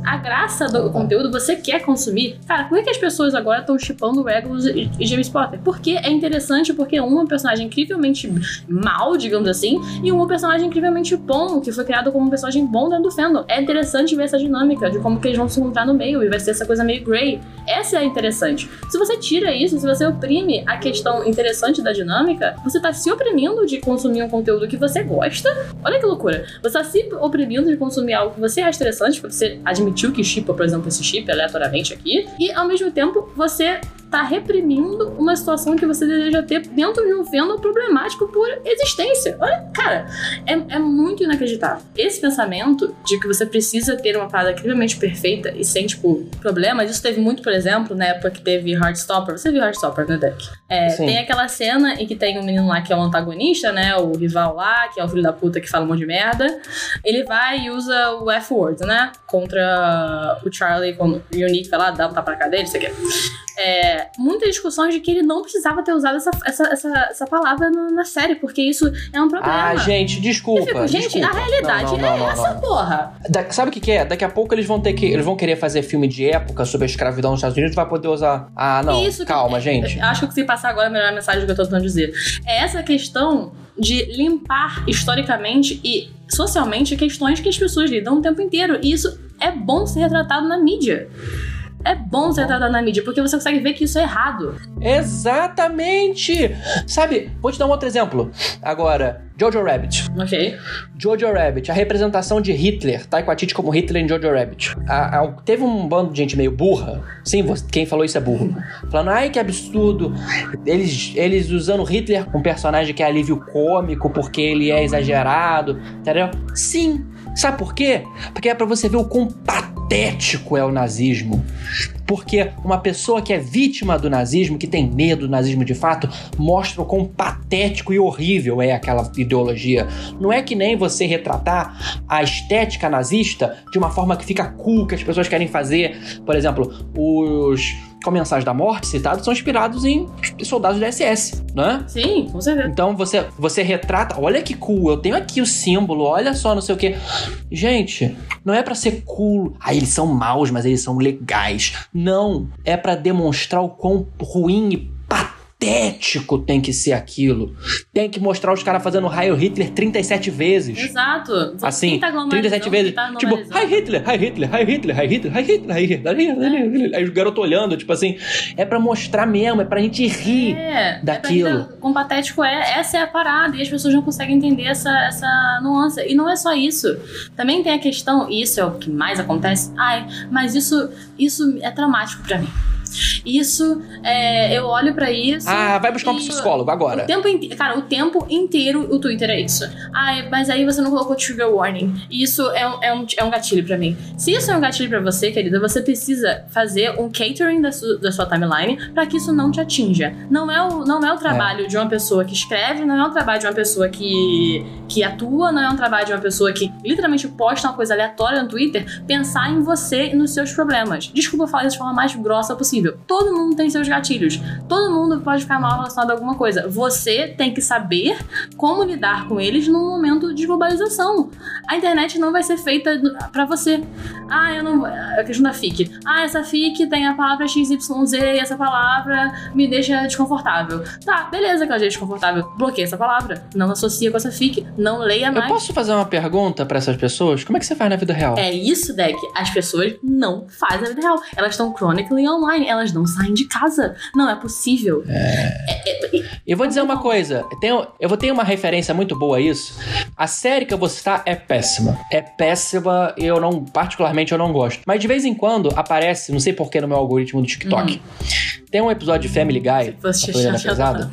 A graça do conteúdo você quer consumir. Cara, por que que as pessoas agora estão chipando Regulus e, e James Potter? Porque é interessante, porque um é um personagem incrivelmente mal, digamos assim, e um é um personagem incrivelmente bom, que foi criado como um personagem bom dentro do fandom. É interessante ver essa dinâmica de como que eles vão se encontrar no meio e vai ser essa coisa meio grey. Essa é interessante. Se você tira isso, se você oprime a questão interessante da dinâmica, você tá se oprimindo de consumir um conteúdo que você gosta. Olha que loucura. Você tá se oprimindo de consumir algo que você acha interessante, porque você admitiu que chipa, por exemplo, esse chip aleatoriamente aqui, e ao mesmo tempo você tá reprimindo uma situação que você deseja ter dentro de um fandom problemático por existência. Olha, cara, é, é muito inacreditável. Esse pensamento de que você precisa ter uma parada incrivelmente perfeita e sem, tipo, problemas, isso teve muito, por exemplo, na época que teve Heartstopper. Você viu Heartstopper, né, Deck? É, tem aquela cena em que tem um menino lá que é o antagonista, né? O rival lá, que é o filho da puta que fala um monte de merda. Ele vai e usa o F-word, né? Contra o Charlie, quando o Unique vai lá, dá um tapa na cara dele, isso aqui. É, muitas discussões de que ele não precisava ter usado essa, essa, essa, essa palavra na, na, série, porque isso é um problema. Ah, gente, desculpa. Fico, gente, desculpa. a realidade não, não, é não, essa, porra. Da, sabe o que, que, é? Daqui a pouco eles vão ter que. Eles vão querer fazer filme de época sobre a escravidão nos Estados Unidos vai poder usar. Ah, não. Isso calma, que, gente. Acho que se passar agora é a melhor mensagem que eu tô tentando dizer. É essa questão de limpar historicamente e socialmente questões que as pessoas lidam o tempo inteiro. E isso é bom ser retratado na mídia é bom ser tratado na mídia, porque você consegue ver que isso é errado. Exatamente! Sabe, vou te dar um outro exemplo. Agora, Jojo Rabbit. Ok. Jojo Rabbit, a representação de Hitler, Taika Waititi como Hitler em Jojo Rabbit. A, a, teve um bando de gente meio burra, sim, você, quem falou isso é burro, falando, ai que absurdo, eles, eles usando Hitler com um personagem que é alívio cômico porque ele é exagerado, entendeu? Sim, sabe por quê? Porque é para você ver o quão patético é o nazismo. Porque uma pessoa que é vítima do nazismo, que tem medo do nazismo de fato, mostra o quão patético e horrível é aquela ideologia. Não é que nem você retratar a estética nazista de uma forma que fica cool, que as pessoas querem fazer. Por exemplo, os comensais da morte citados são inspirados em soldados da SS, né? Sim, com certeza. Então você, você retrata, olha que cool, eu tenho aqui o símbolo, olha só, não sei o que. Gente, não é para ser cool. Ah, eles são maus, mas eles são legais. Não, é para demonstrar o quão ruim e patético tem que ser aquilo. Tem que mostrar os caras fazendo Heil Hitler 37 vezes. Exato. Assim, tá 37 vezes. Tá tipo, Heil Hitler, Heil Hitler, Heil Hitler, Heil Hitler, Heil Hitler, Heil Hitler, Heil Hitler. Aí o garoto olhando, tipo assim, é para mostrar mesmo, é pra gente rir é, daquilo. É com patético é, essa é a parada e as pessoas não conseguem entender essa, essa nuance. E não é só isso. Também tem a questão, e isso é o que mais acontece, ai, mas isso, isso é traumático para mim. Isso, é, eu olho para isso. Ah, vai buscar um psicólogo agora. O tempo. Cara, o tempo inteiro o Twitter é isso. Ah, mas aí você não colocou trigger warning. Isso é um, é um, é um gatilho para mim. Se isso é um gatilho para você, querida, você precisa fazer um catering da, su, da sua timeline para que isso não te atinja. Não é o, não é o trabalho é. de uma pessoa que escreve, não é um trabalho de uma pessoa que, que atua, não é um trabalho de uma pessoa que literalmente posta uma coisa aleatória no Twitter, pensar em você e nos seus problemas. Desculpa falar isso de forma mais grossa possível possível. Todo mundo tem seus gatilhos. Todo mundo pode ficar mal relacionado a alguma coisa. Você tem que saber como lidar com eles num momento de globalização. A internet não vai ser feita para você. Ah, eu não. A questão da FIC. Ah, essa FIC tem a palavra XYZ e essa palavra me deixa desconfortável. Tá, beleza que ela deixa desconfortável. Bloqueia essa palavra. Não associa com essa FIC. Não leia mais. Eu posso fazer uma pergunta para essas pessoas? Como é que você faz na vida real? É isso, Deck. As pessoas não fazem na vida real. Elas estão chronically online elas não saem de casa. Não é possível. É... É, é... Eu vou dizer uma coisa. Tenho, eu vou ter uma referência muito boa a isso. A série que eu vou citar é péssima. É péssima, eu não, particularmente, eu não gosto. Mas de vez em quando aparece, não sei porquê no meu algoritmo do TikTok. Hum. Tem um episódio de Family Guy, a pesada.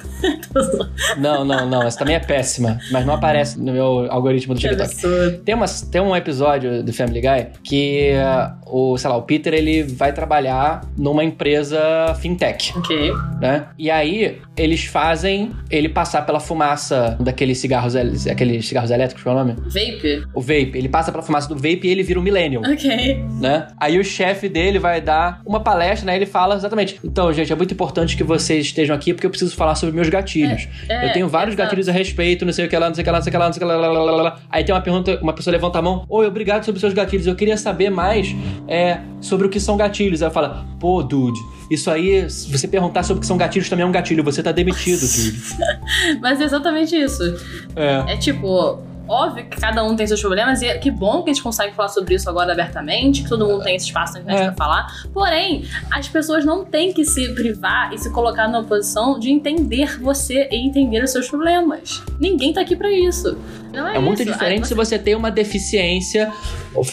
não, não, não. Essa também é péssima, mas não aparece no meu algoritmo do TikTok. Tem, uma, tem um episódio do Family Guy que uh, o, sei lá, o Peter ele vai trabalhar numa empresa fintech. Ok. Né? E aí eles fazem ele passar pela fumaça daqueles cigarros, aqueles cigarros elétricos, qual é o nome? Vape. O vape. Ele passa pela fumaça do vape e ele vira um millennial. Ok. Né? Aí o chefe dele vai dar uma palestra, né? Ele fala exatamente. Então, gente, é muito importante que vocês estejam aqui porque eu preciso falar sobre meus gatilhos. É, é, eu tenho vários gatilhos a respeito, não sei o que lá, não sei o que lá, não sei o que lá, não sei o que lá, lá, lá, lá, lá. Aí tem uma pergunta, uma pessoa levanta a mão. Oi, obrigado sobre seus gatilhos. Eu queria saber mais é, sobre o que são gatilhos. Aí fala, pô, dude, isso aí, se você perguntar sobre o que são gatilhos, também é um gatilho. Você tá demitido, dude. Mas é exatamente isso. É. É tipo Óbvio que cada um tem seus problemas e que bom que a gente consegue falar sobre isso agora abertamente, que todo mundo tem esse espaço na internet é. pra falar. Porém, as pessoas não têm que se privar e se colocar numa posição de entender você e entender os seus problemas. Ninguém tá aqui para isso. Não é, é muito isso. diferente Aí, você... se você tem uma deficiência,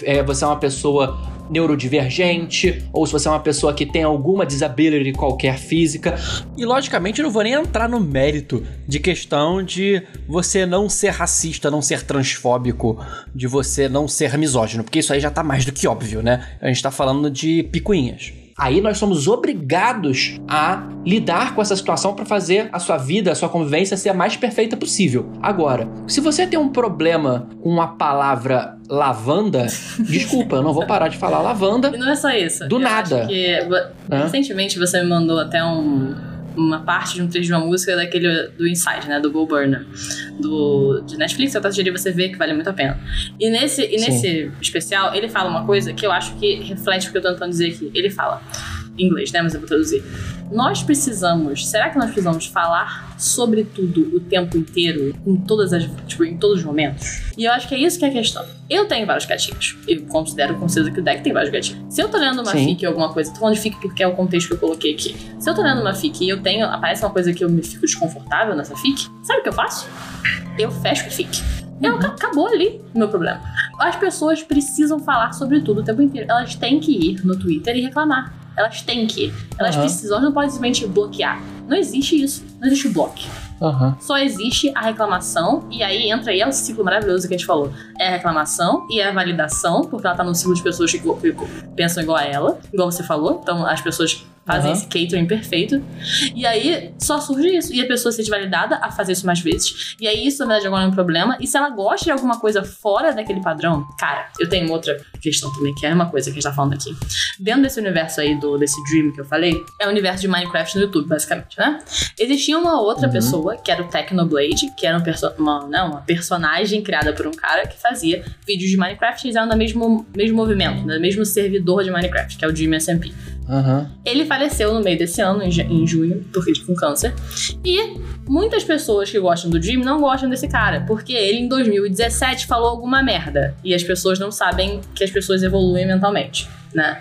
é, você é uma pessoa neurodivergente, ou se você é uma pessoa que tem alguma disability qualquer física. E logicamente eu não vou nem entrar no mérito de questão de você não ser racista, não ser transfóbico, de você não ser misógino, porque isso aí já tá mais do que óbvio, né? A gente tá falando de picuinhas. Aí nós somos obrigados a lidar com essa situação para fazer a sua vida, a sua convivência ser a mais perfeita possível. Agora, se você tem um problema com a palavra lavanda, desculpa, eu não vou parar de falar lavanda. E não é só isso. Do Eu nada. acho que, recentemente você me mandou até um, uma parte de um trecho de uma música daquele do Inside, né? Do Go Burner. Do, de Netflix, eu até sugeri você ver que vale muito a pena. E nesse, e Sim. nesse especial, ele fala uma coisa que eu acho que reflete o que eu tô tentando dizer aqui. Ele fala, inglês, né? Mas eu vou traduzir. Nós precisamos, será que nós precisamos falar sobre tudo o tempo inteiro, em todas as, tipo, em todos os momentos? E eu acho que é isso que é a questão. Eu tenho vários gatinhos. Eu considero com certeza que o deck tem vários gatinhos. Se eu tô lendo uma Sim. fic ou alguma coisa, tô falando de fic porque é o contexto que eu coloquei aqui. Se eu tô lendo uma fic e eu tenho, aparece uma coisa que eu me fico desconfortável nessa fic, sabe o que eu faço? Eu fecho a fic. Eu, Uhum. acabou ali o meu problema. As pessoas precisam falar sobre tudo o tempo inteiro. Elas têm que ir no Twitter e reclamar. Elas têm que ir. Elas Aham. precisam, elas não podem simplesmente bloquear. Não existe isso. Não existe bloco. Aham. Só existe a reclamação, e aí entra aí é o ciclo maravilhoso que a gente falou. É a reclamação e é a validação, porque ela tá num ciclo de pessoas que, que pensam igual a ela, igual você falou. Então as pessoas fazem Aham. esse catering perfeito. E aí só surge isso. E a pessoa se sente validada a fazer isso mais vezes. E aí isso, na verdade, agora é um problema. E se ela gosta de alguma coisa fora daquele padrão, cara, eu tenho outra questão também, que é uma coisa que a gente tá falando aqui. Dentro desse universo aí, do, desse Dream que eu falei, é o universo de Minecraft no YouTube, basicamente, né? Existia uma outra Uhum. pessoa, que era o Technoblade, que era um perso uma, né, uma personagem criada por um cara que fazia vídeos de Minecraft e eles eram do mesmo, mesmo movimento, do mesmo servidor de Minecraft, que é o Dream SMP. Aham. Ele faleceu no meio desse ano, em, ju- em junho, porque com câncer. E muitas pessoas que gostam do Dream não gostam desse cara, porque ele em 2017 falou alguma merda. E as pessoas não sabem que as pessoas evoluem mentalmente, né?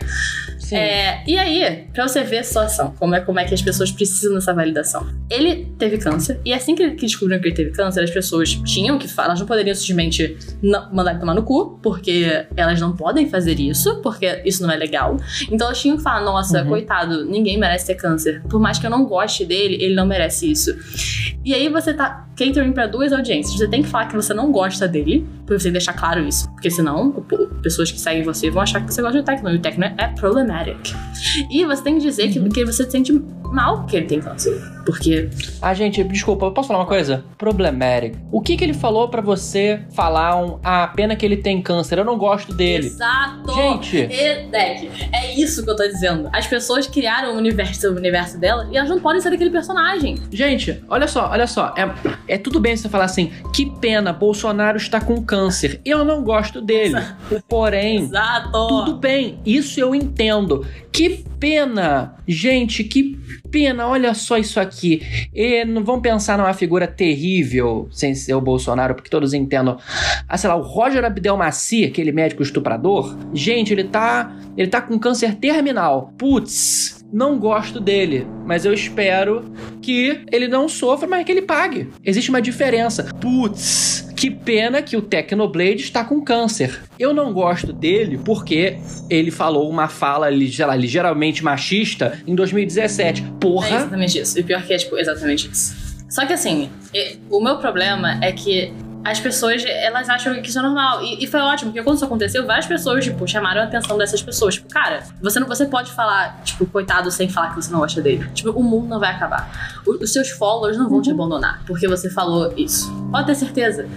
Sim. É, e aí, pra você ver a situação, como é, como é que as pessoas precisam dessa validação. Ele teve câncer, e assim que, que descobriram que ele teve câncer, as pessoas tinham que falar, elas não poderiam simplesmente não- mandar ele tomar no cu, porque elas não podem fazer isso, porque isso não é legal. Então elas tinham que falar, nossa, Uhum. coitado, ninguém merece ter câncer. Por mais que eu não goste dele, ele não merece isso. E aí você tá catering pra duas audiências. Você tem que falar que você não gosta dele, pra você deixar claro isso. Porque senão, pessoas que seguem você vão achar que você gosta de Tecno. E o Tecno é E você tem que dizer que, que você se sente mal que ele tem câncer. Porque Ah, gente, desculpa, eu posso falar uma coisa? Problematic. O que que ele falou pra você falar um, ah, pena que ele tem câncer, eu não gosto dele. Exato! Gente. E, Deck, é isso que eu tô dizendo. As pessoas criaram o universo, o universo delas e elas não podem ser daquele personagem. Gente, olha só, olha só. É, é tudo bem você falar assim, que pena, Bolsonaro está com câncer. Eu não gosto dele. Porém, Exato! tudo bem, isso eu entendo. Que pena, gente, que pena, olha só isso aqui. E não vão pensar numa figura terrível sem ser o Bolsonaro, porque todos entendam. Ah, sei lá, o Roger Abdelmaci, aquele médico estuprador, gente, ele tá, ele tá com câncer terminal. Putz, não gosto dele, mas eu espero que ele não sofra, mas que ele pague. Existe uma diferença. Putz, que pena que o Technoblade está com câncer. Eu não gosto dele porque ele falou uma fala ligeiramente machista em 2017. É Porra! exatamente isso. E pior que é, tipo, exatamente isso. Só que assim, o meu problema é que as pessoas, elas acham que isso é normal. E, e foi ótimo, porque quando isso aconteceu, várias pessoas, tipo, chamaram a atenção dessas pessoas. Tipo, cara, você não você pode falar, tipo, coitado, sem falar que você não gosta dele. Tipo, o mundo não vai acabar. O- os seus followers não vão te abandonar porque você falou isso. Pode ter certeza.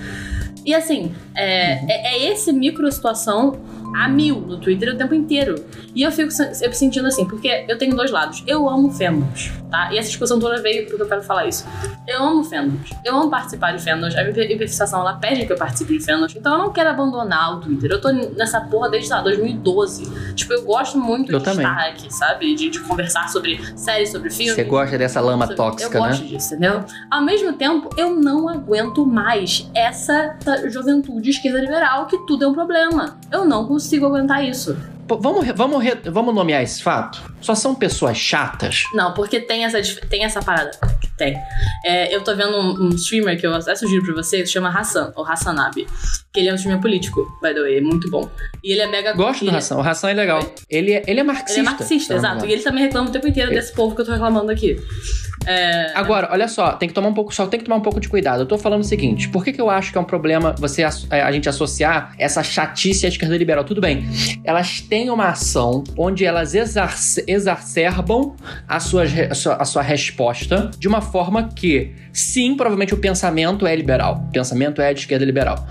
E assim, é, é, é esse micro situação a mil no Twitter o tempo inteiro. E eu fico eu sentindo assim, porque eu tenho dois lados. Eu amo fandoms, tá? E essa discussão toda veio porque eu quero falar isso. Eu amo fandoms. Eu amo participar de fandoms. A minha hiperfixação, ela pede que eu participe de fandoms. Então eu não quero abandonar o Twitter. Eu tô nessa porra desde lá, 2012. Tipo, eu gosto muito Eu de também. estar aqui, sabe? De, de conversar sobre séries, sobre filmes. Você gosta dessa lama Sabe? tóxica, eu né? gosto disso, entendeu? Ao mesmo tempo, eu não aguento mais essa, essa juventude esquerda liberal que tudo é um problema. Eu não consigo consigo aguentar isso. Vamos, vamos, vamos nomear esse fato? Só são pessoas chatas? Não, porque tem essa, tem essa parada. Tem. É, eu tô vendo um, um streamer que eu até sugiro pra você, que se chama Hassan, ou Hassanabi. Que ele é um streamer político, by the way, é muito bom. E ele é mega. Gosto do ele, Ração. O Ração é legal. Ele, é- ele é marxista. Ele é marxista, exato. E ele também reclama o tempo inteiro desse povo que eu tô reclamando aqui. É, Agora, olha só, tem que tomar um pouco, só tem que tomar um pouco de cuidado. Eu tô falando o seguinte: por que, que eu acho que é um problema você asso- é, a gente associar essa chatice à esquerda liberal? Tudo bem, elas têm uma ação onde elas exacerbam a sua, a, sua, a sua resposta de uma forma que, sim, provavelmente o pensamento é liberal. O pensamento é de esquerda liberal.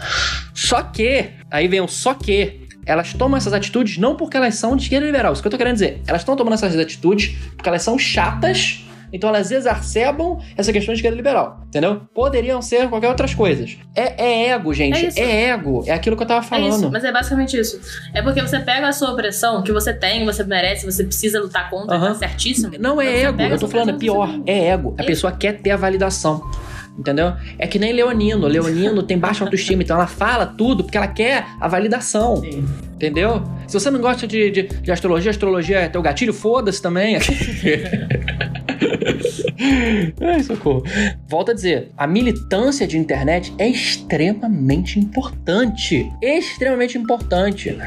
Só que, aí vem o só que. Elas tomam essas atitudes não porque elas são de esquerda liberal. Isso que eu tô querendo dizer. Elas estão tomando essas atitudes porque elas são chatas então elas exacerbam essa questão de esquerda liberal, entendeu? Poderiam ser qualquer outras coisas. É, é ego, gente. É. É, ego. É aquilo que eu tava É falando. isso, mas é basicamente isso. É porque você pega a sua opressão, que você tem, você merece, você precisa lutar contra, Aham. tá certíssimo. Não é ego. Eu tô falando, é pior. É ego. A É. pessoa quer ter a validação. Entendeu? É que nem Leonino. Leonino tem baixa autoestima, então ela fala tudo porque ela quer a validação. Sim. Entendeu? Se você não gosta de, de, de astrologia, astrologia é teu gatilho, foda-se também. Ai, socorro. Volto a dizer, a militância de internet é extremamente importante. Extremamente importante.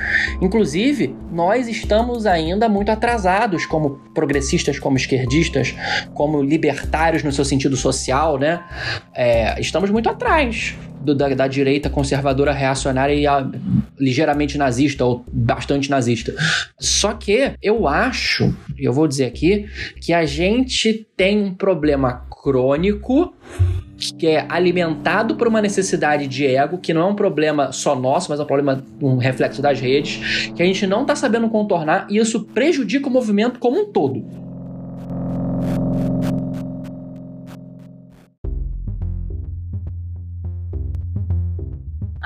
Inclusive, nós estamos ainda muito atrasados como progressistas, como esquerdistas, como libertários no seu sentido social, né? É, estamos muito atrás do- da, da direita conservadora reacionária e a- ligeiramente nazista ou bastante nazista. Só que eu acho, e eu vou dizer aqui, que a gente tem um problema crônico que é alimentado por uma necessidade de ego, que não é um problema só nosso, mas é um problema, um reflexo das redes, que a gente não tá sabendo contornar e isso prejudica o movimento como um todo.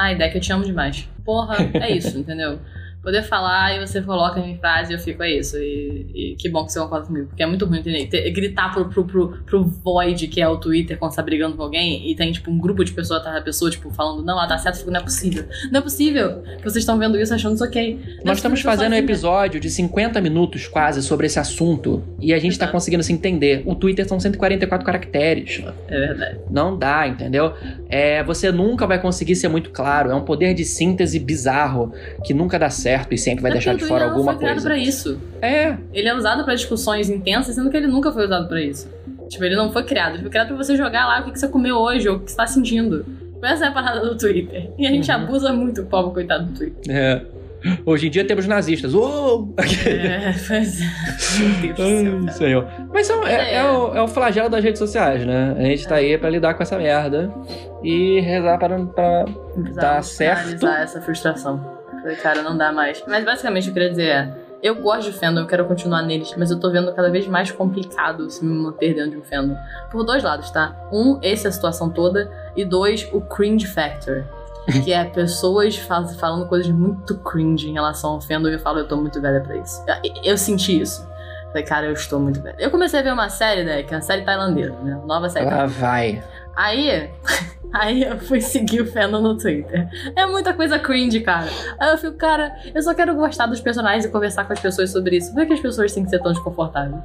Ai, Deck, eu te amo demais. Porra, é isso, entendeu? Poder falar e você coloca em frase e eu fico, é isso. E, e que bom que você concorda comigo, porque é muito ruim, entendeu? Ter- gritar pro, pro, pro, pro void, que é o Twitter, quando você tá brigando com alguém, e tem, tipo, um grupo de pessoas atrás da pessoa, tipo, falando, não, ela tá certa, eu fico, não é possível. Não é possível que vocês estão vendo isso achando isso ok. Não é Nós possível estamos fazendo um episódio de 50 minutos quase sobre esse assunto e a gente tá conseguindo se entender. O Twitter são 144 caracteres. É verdade. Não dá, entendeu? É, você nunca vai conseguir ser muito claro. É um poder de síntese bizarro que nunca dá certo e sempre vai É deixar de fora Twitter não alguma foi criado coisa. pra isso. É, Ele é usado pra discussões intensas, sendo que ele nunca foi usado pra isso. Tipo, ele não foi criado. Ele foi criado pra você jogar lá o que que você comeu hoje ou o que você tá sentindo. Essa é a parada do Twitter. E a gente Uhum. abusa muito o pobre coitado do Twitter. é. Hoje em dia temos nazistas. Uou! É, pois é. Céu, Ai, cara. senhor. Mas são- é, É. é o, é o flagelo das redes sociais, né? A gente tá aí pra lidar com essa merda e rezar para, pra Precisava Tá certo. essa frustração. Falei, cara, não dá mais. Mas basicamente o que eu queria dizer é. Eu gosto de fandom, eu quero continuar neles, mas eu tô vendo cada vez mais complicado se me manter dentro de um fandom. Por dois lados, tá? Um, esse é a situação toda, e dois, o cringe factor. Que é pessoas faz- falando coisas muito cringe em relação ao fandom e eu falo, eu tô muito velha pra isso. Eu, eu senti isso. Falei, cara, eu estou muito velha. Eu comecei a ver uma série, né? Que é uma série tailandesa, né? Nova série Lá vai. Aí, aí eu fui seguir o fandom no Twitter. É muita coisa cringe, cara. Aí eu fico, cara, eu só quero gostar dos personagens e conversar com as pessoas sobre isso. Por que as pessoas têm que ser tão desconfortáveis?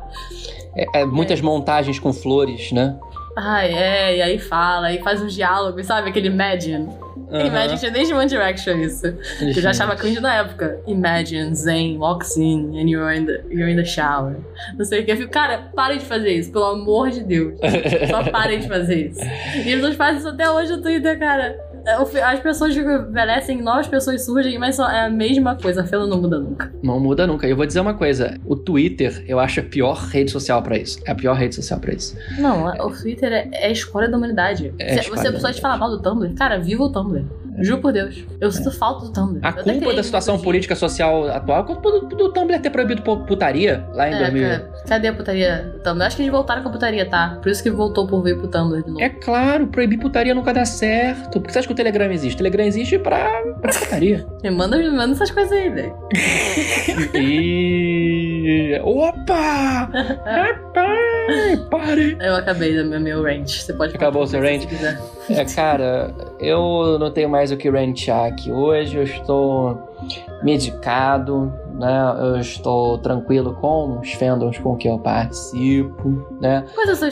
É, é muitas montagens com flores, né? Ai, é, e aí fala, e faz uns diálogos, sabe? Aquele Imagine. Aham. Imagine tinha desde One Direction isso. Que eu já achava cringe na época. Imagine, Zen walks in and you're in the, you're in the shower. Não sei o que. Eu fico, cara, parem de fazer isso, pelo amor de Deus. Só parem de fazer isso. E as pessoas fazem isso até hoje no Twitter, cara. É, As pessoas envelhecem, novas pessoas surgem, mas é a mesma coisa. A fila não muda nunca. Não muda nunca. Eu vou dizer uma coisa: o Twitter, eu acho a pior rede social pra isso. É a pior rede social pra isso. Não, o Twitter é, é a escolha da humanidade. É você pessoa te fala mal do Tumblr, cara, viva o Tumblr. Juro por Deus. Eu sinto falta do Tumblr. A Eu culpa da situação política social atual é culpa do, do Tumblr ter proibido pu- putaria lá em É, 2000. cara, cadê a putaria do Tumblr? Acho que eles voltaram com a putaria, tá? Por isso que voltou por vir pro Tumblr de novo. É claro, proibir putaria nunca dá certo. Por que você acha que o Telegram existe? O Telegram existe pra, pra putaria. Me manda, me manda essas coisas aí, velho. e. Opa! Rapaz! party. Eu acabei do meu, meu range. Você pode Acabou o seu quiser. É, cara, eu não tenho mais o que rantear aqui. Hoje eu estou medicado, né? Eu estou tranquilo com os fandoms com que eu participo, né?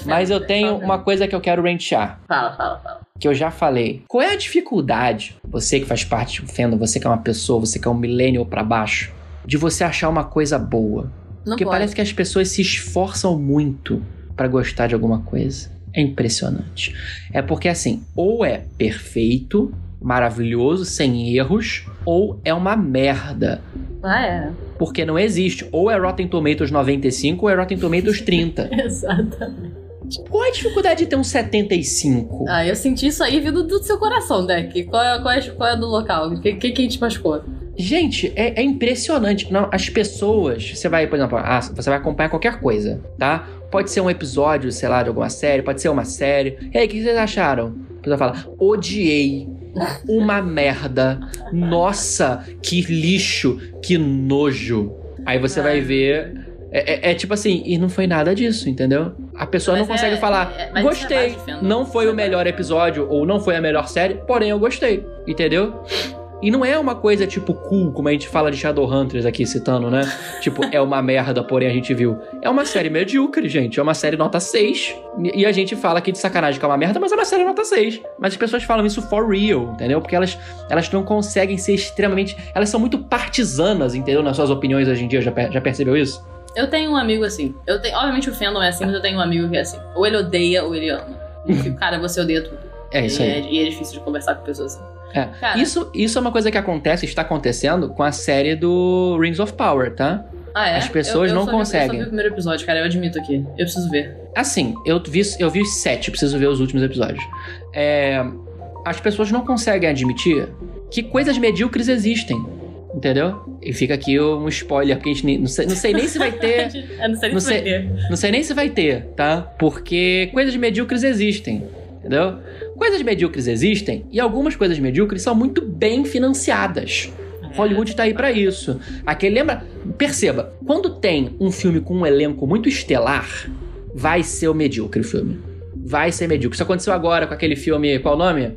Mas eu tenho Fala. uma coisa que eu quero rantear. Fala, fala, fala. que eu já falei. Qual é a dificuldade, você que faz parte do fandom, você que é uma pessoa, você que é um millennial pra baixo, de você achar uma coisa boa? Não Porque pode. parece que as pessoas se esforçam muito pra gostar de alguma coisa. É impressionante. É porque assim, ou é perfeito, maravilhoso, sem erros, ou é uma merda. Ah, é. Porque não existe. Ou é Rotten Tomatoes 95 ou é Rotten Tomatoes 30. Exatamente. Qual é a dificuldade de ter um 75? Ah, eu senti isso aí vindo do seu coração, Deck. Qual é, qual é, qual é do local? O que, que, que te machucou? Gente, é, é impressionante. Não, as pessoas. Você vai, por exemplo, ah, você vai acompanhar qualquer coisa, tá? Pode ser um episódio, sei lá, de alguma série, pode ser uma série. E aí, o que vocês acharam? A pessoa fala: odiei. Uma merda. Nossa, que lixo, que nojo. Aí você vai ver. É, é- é tipo assim, e não foi nada disso, entendeu? A pessoa Mas não consegue é- falar, é- é gostei, não foi o é melhor episódio ou não foi a melhor série, porém eu gostei, entendeu? E não é uma coisa tipo cool, como a gente fala de Shadowhunters aqui citando, né? tipo, é uma merda, porém a gente viu. É uma série medíocre, gente. É uma série nota 6. E a gente fala aqui de sacanagem que é uma merda, mas é uma série nota 6. Mas as pessoas falam isso for real, entendeu? Porque elas, elas não conseguem ser extremamente. Elas são muito partisanas, entendeu? Nas suas opiniões hoje em dia. Já, já percebeu isso? Eu tenho um amigo assim. Eu tenho, obviamente o fandom é assim, mas eu tenho um amigo que é assim. Ou ele odeia ou ele ama. Cara, você odeia tudo. É isso e, aí. É, e é difícil de conversar com pessoas assim. É. Cara. Isso, isso é uma coisa que acontece, está acontecendo com a série do Rings of Power, tá? Ah, é? As pessoas Eu- eu não vi- Eu conseguem. só vi o primeiro episódio, cara. Eu admito aqui. Eu preciso ver. Assim, eu vi, eu vi sete, preciso ver os últimos episódios. É, as pessoas não conseguem admitir que coisas medíocres existem. Entendeu? E fica aqui um spoiler, porque a gente não sei, não sei nem se vai ter. Não sei nem Não se vai sei- ter. Não sei nem se vai ter, tá? Porque coisas medíocres existem, entendeu? Coisas medíocres existem e algumas coisas medíocres são muito bem financiadas. Hollywood tá aí pra isso. Aquele lembra? Perceba, quando tem um filme com um elenco muito estelar, vai ser o medíocre o filme. Vai ser medíocre. Isso aconteceu agora com aquele filme, qual o nome?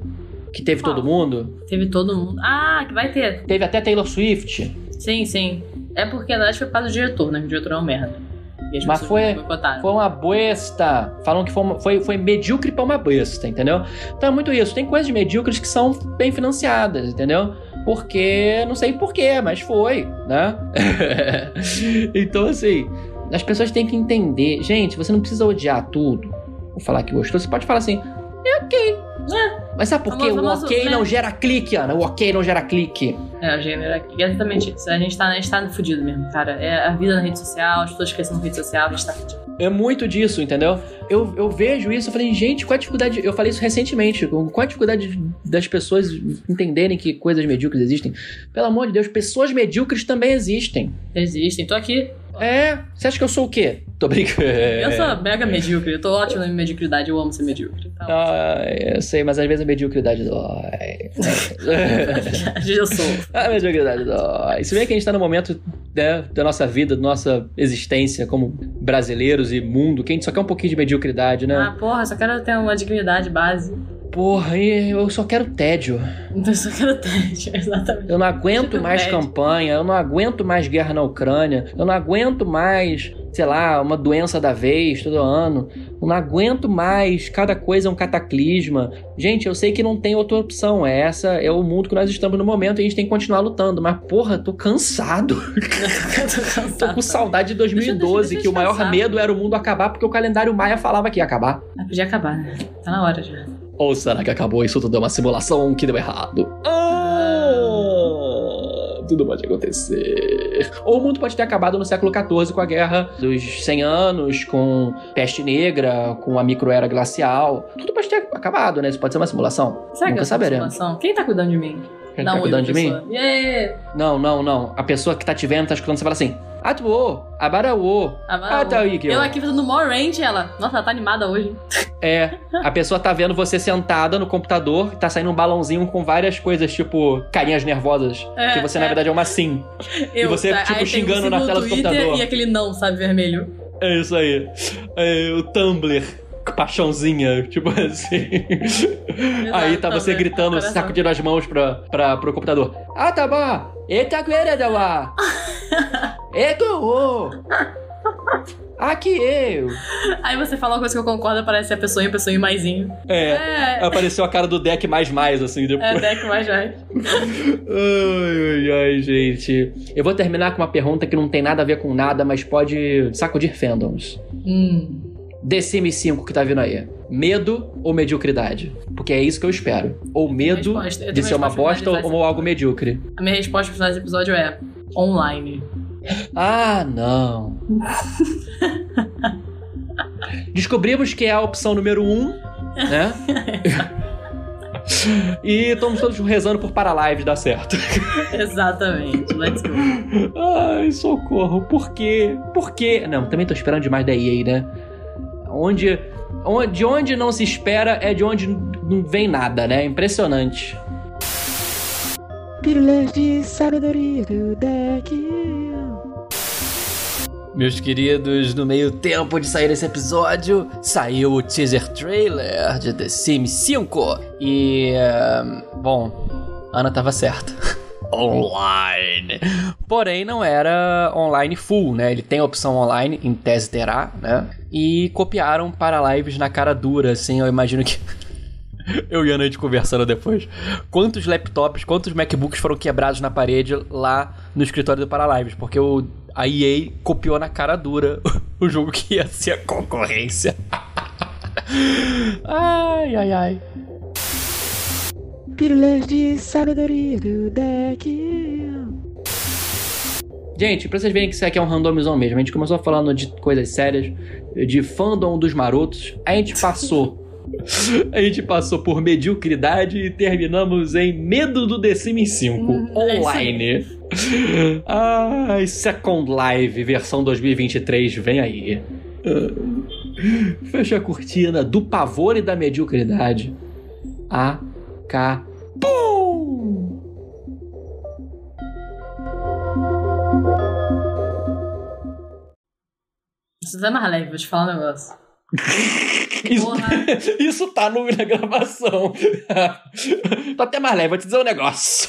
Que teve Qual? todo mundo. Teve todo mundo. Ah, que vai ter. Teve até Taylor Swift. Sim, sim. É porque na verdade foi causa do diretor, né? O diretor é um merda. As Mas foi-. Foi uma besta. Falam que foi, uma- foi, foi medíocre pra uma besta, entendeu? Então é muito isso. Tem coisas medíocres que são bem financiadas, entendeu? Porque. Não sei porquê, mas foi, né? então, assim. As pessoas têm que entender. Gente, você não precisa odiar tudo. Ou falar que gostou. Você pode falar assim. É ok. Mas sabe por quê? O ok né? não gera clique, Ana. O ok não gera clique. É, o gênero aqui. É exatamente isso. A gente tá, a gente tá fudido mesmo, cara. É a vida na rede social, as pessoas crescendo na rede social, a gente tá fudido. É muito disso, entendeu? Eu, eu vejo isso, eu falei, gente, qual a dificuldade? Eu falei isso recentemente. Qual a dificuldade das pessoas entenderem que coisas medíocres existem? Pelo amor de Deus, pessoas medíocres também existem. Existem. Tô aqui. É, você acha que eu sou o quê? Tô brincando. Eu sou mega medíocre. Eu tô ótimo na minha mediocridade. Eu amo ser medíocre. Então, Ah, eu sei, mas às vezes a mediocridade dói. eu sou. a mediocridade dói. Se bem que a gente tá no momento né, da nossa vida, da nossa existência como brasileiros e mundo, que a gente só quer um pouquinho de mediocridade, né? Ah, porra, só quero ter uma dignidade base. Porra, eu só quero tédio. Eu só quero ter. Exatamente. Eu não aguento Tipo mais bad. campanha, eu não aguento mais guerra na Ucrânia, eu não aguento mais, sei lá, uma doença da vez todo ano. Eu não aguento mais, cada coisa é um cataclisma. Gente, eu sei que não tem outra opção, é essa é o mundo que nós estamos no momento e a gente tem que continuar lutando, mas porra, tô cansado. Eu tô cansado. Tô com saudade de Deixa- 2012, deixa eu que o maior medo era o mundo acabar porque o calendário maia falava que ia acabar. Ah, podia acabar, né? Tá na hora já. Ou será que acabou isso tudo é uma simulação que deu errado? Ah, tudo pode acontecer. Ou o mundo pode ter acabado no século XIV com a guerra dos 100 anos, com peste negra, com a microera glacial. Tudo pode ter acabado, né? Isso pode ser uma simulação. Será que Nunca é saberemos. simulação? Quem tá cuidando de mim? Quem Dá tá um cuidando de mim? Yeah! Não, não, não. A pessoa que tá te vendo, tá escutando, você fala assim: Atuô, abaraô. Ah, Ah, tá Eu aqui fazendo more range, ela. Nossa, ela tá animada hoje. É, a pessoa tá vendo você sentada no computador, tá saindo um balãozinho com várias coisas, tipo, carinhas nervosas. É, que você, na é. verdade, é uma sim. Eu, você, tá, tipo, xingando o na tela do Twitter computador. E aquele não, sabe, vermelho. É isso aí. É, o Tumblr. Paixãozinha, tipo assim. aí tá você gritando, sacudindo as mãos pra, pra, pro computador. Ah, tá bom. Eita, querida, Eita, Aqui eu. Aí você fala uma coisa que eu concordo, parece a pessoa e a pessoa e maisinho. É. É. Apareceu a cara do deck mais mais, assim, depois. É deck mais mais. Ai, ai, ai, gente. Eu vou terminar com uma pergunta que não tem nada a ver com nada, mas pode sacudir fandoms. Hum. The Sims 5 que tá vindo aí. Medo ou mediocridade? Porque é isso que eu espero. Ou medo resposta. De ser uma bosta ou, ou algo medíocre. A minha resposta pro final desse episódio é online. Ah, não. Descobrimos que é a opção número 1, um, né? e estamos todos rezando por Paralive dar certo. Exatamente. Let's go. Ai, socorro. Por quê? Por quê? Não, também tô esperando demais da EA, né? Onde, onde, de onde não se espera é de onde não vem nada, né? Impressionante. Pílulas de sabedoria do deck. Meus queridos, no meio tempo de sair esse episódio, saiu o teaser trailer de The Sims 5. E. eh, bom, Ana tava certa. online. Porém, não era online full, né? Ele tem a opção online, em tese terá, né? E copiaram para lives na cara dura, assim, eu imagino que. Eu e a gente conversando depois. Quantos laptops, quantos MacBooks foram quebrados na parede lá no escritório do Paralives? Porque o, a EA copiou na cara dura o jogo que ia ser a concorrência. ai, ai, ai. Pílulas de sabedoria do deck. Gente, pra vocês verem que isso aqui é um randomizão mesmo, a gente começou falando de coisas sérias, de fandom dos marotos, a gente passou. A gente passou por mediocridade e terminamos em Medo do The Sims 5 Hum, é online. Ai, Second Life versão 2023 vem aí. Ah, Fecha a cortina do pavor e da mediocridade. A K Pum! Mais leve, vou te falar um negócio. Isso, isso tá no, na gravação. tá até mais leve, vou te dizer um negócio.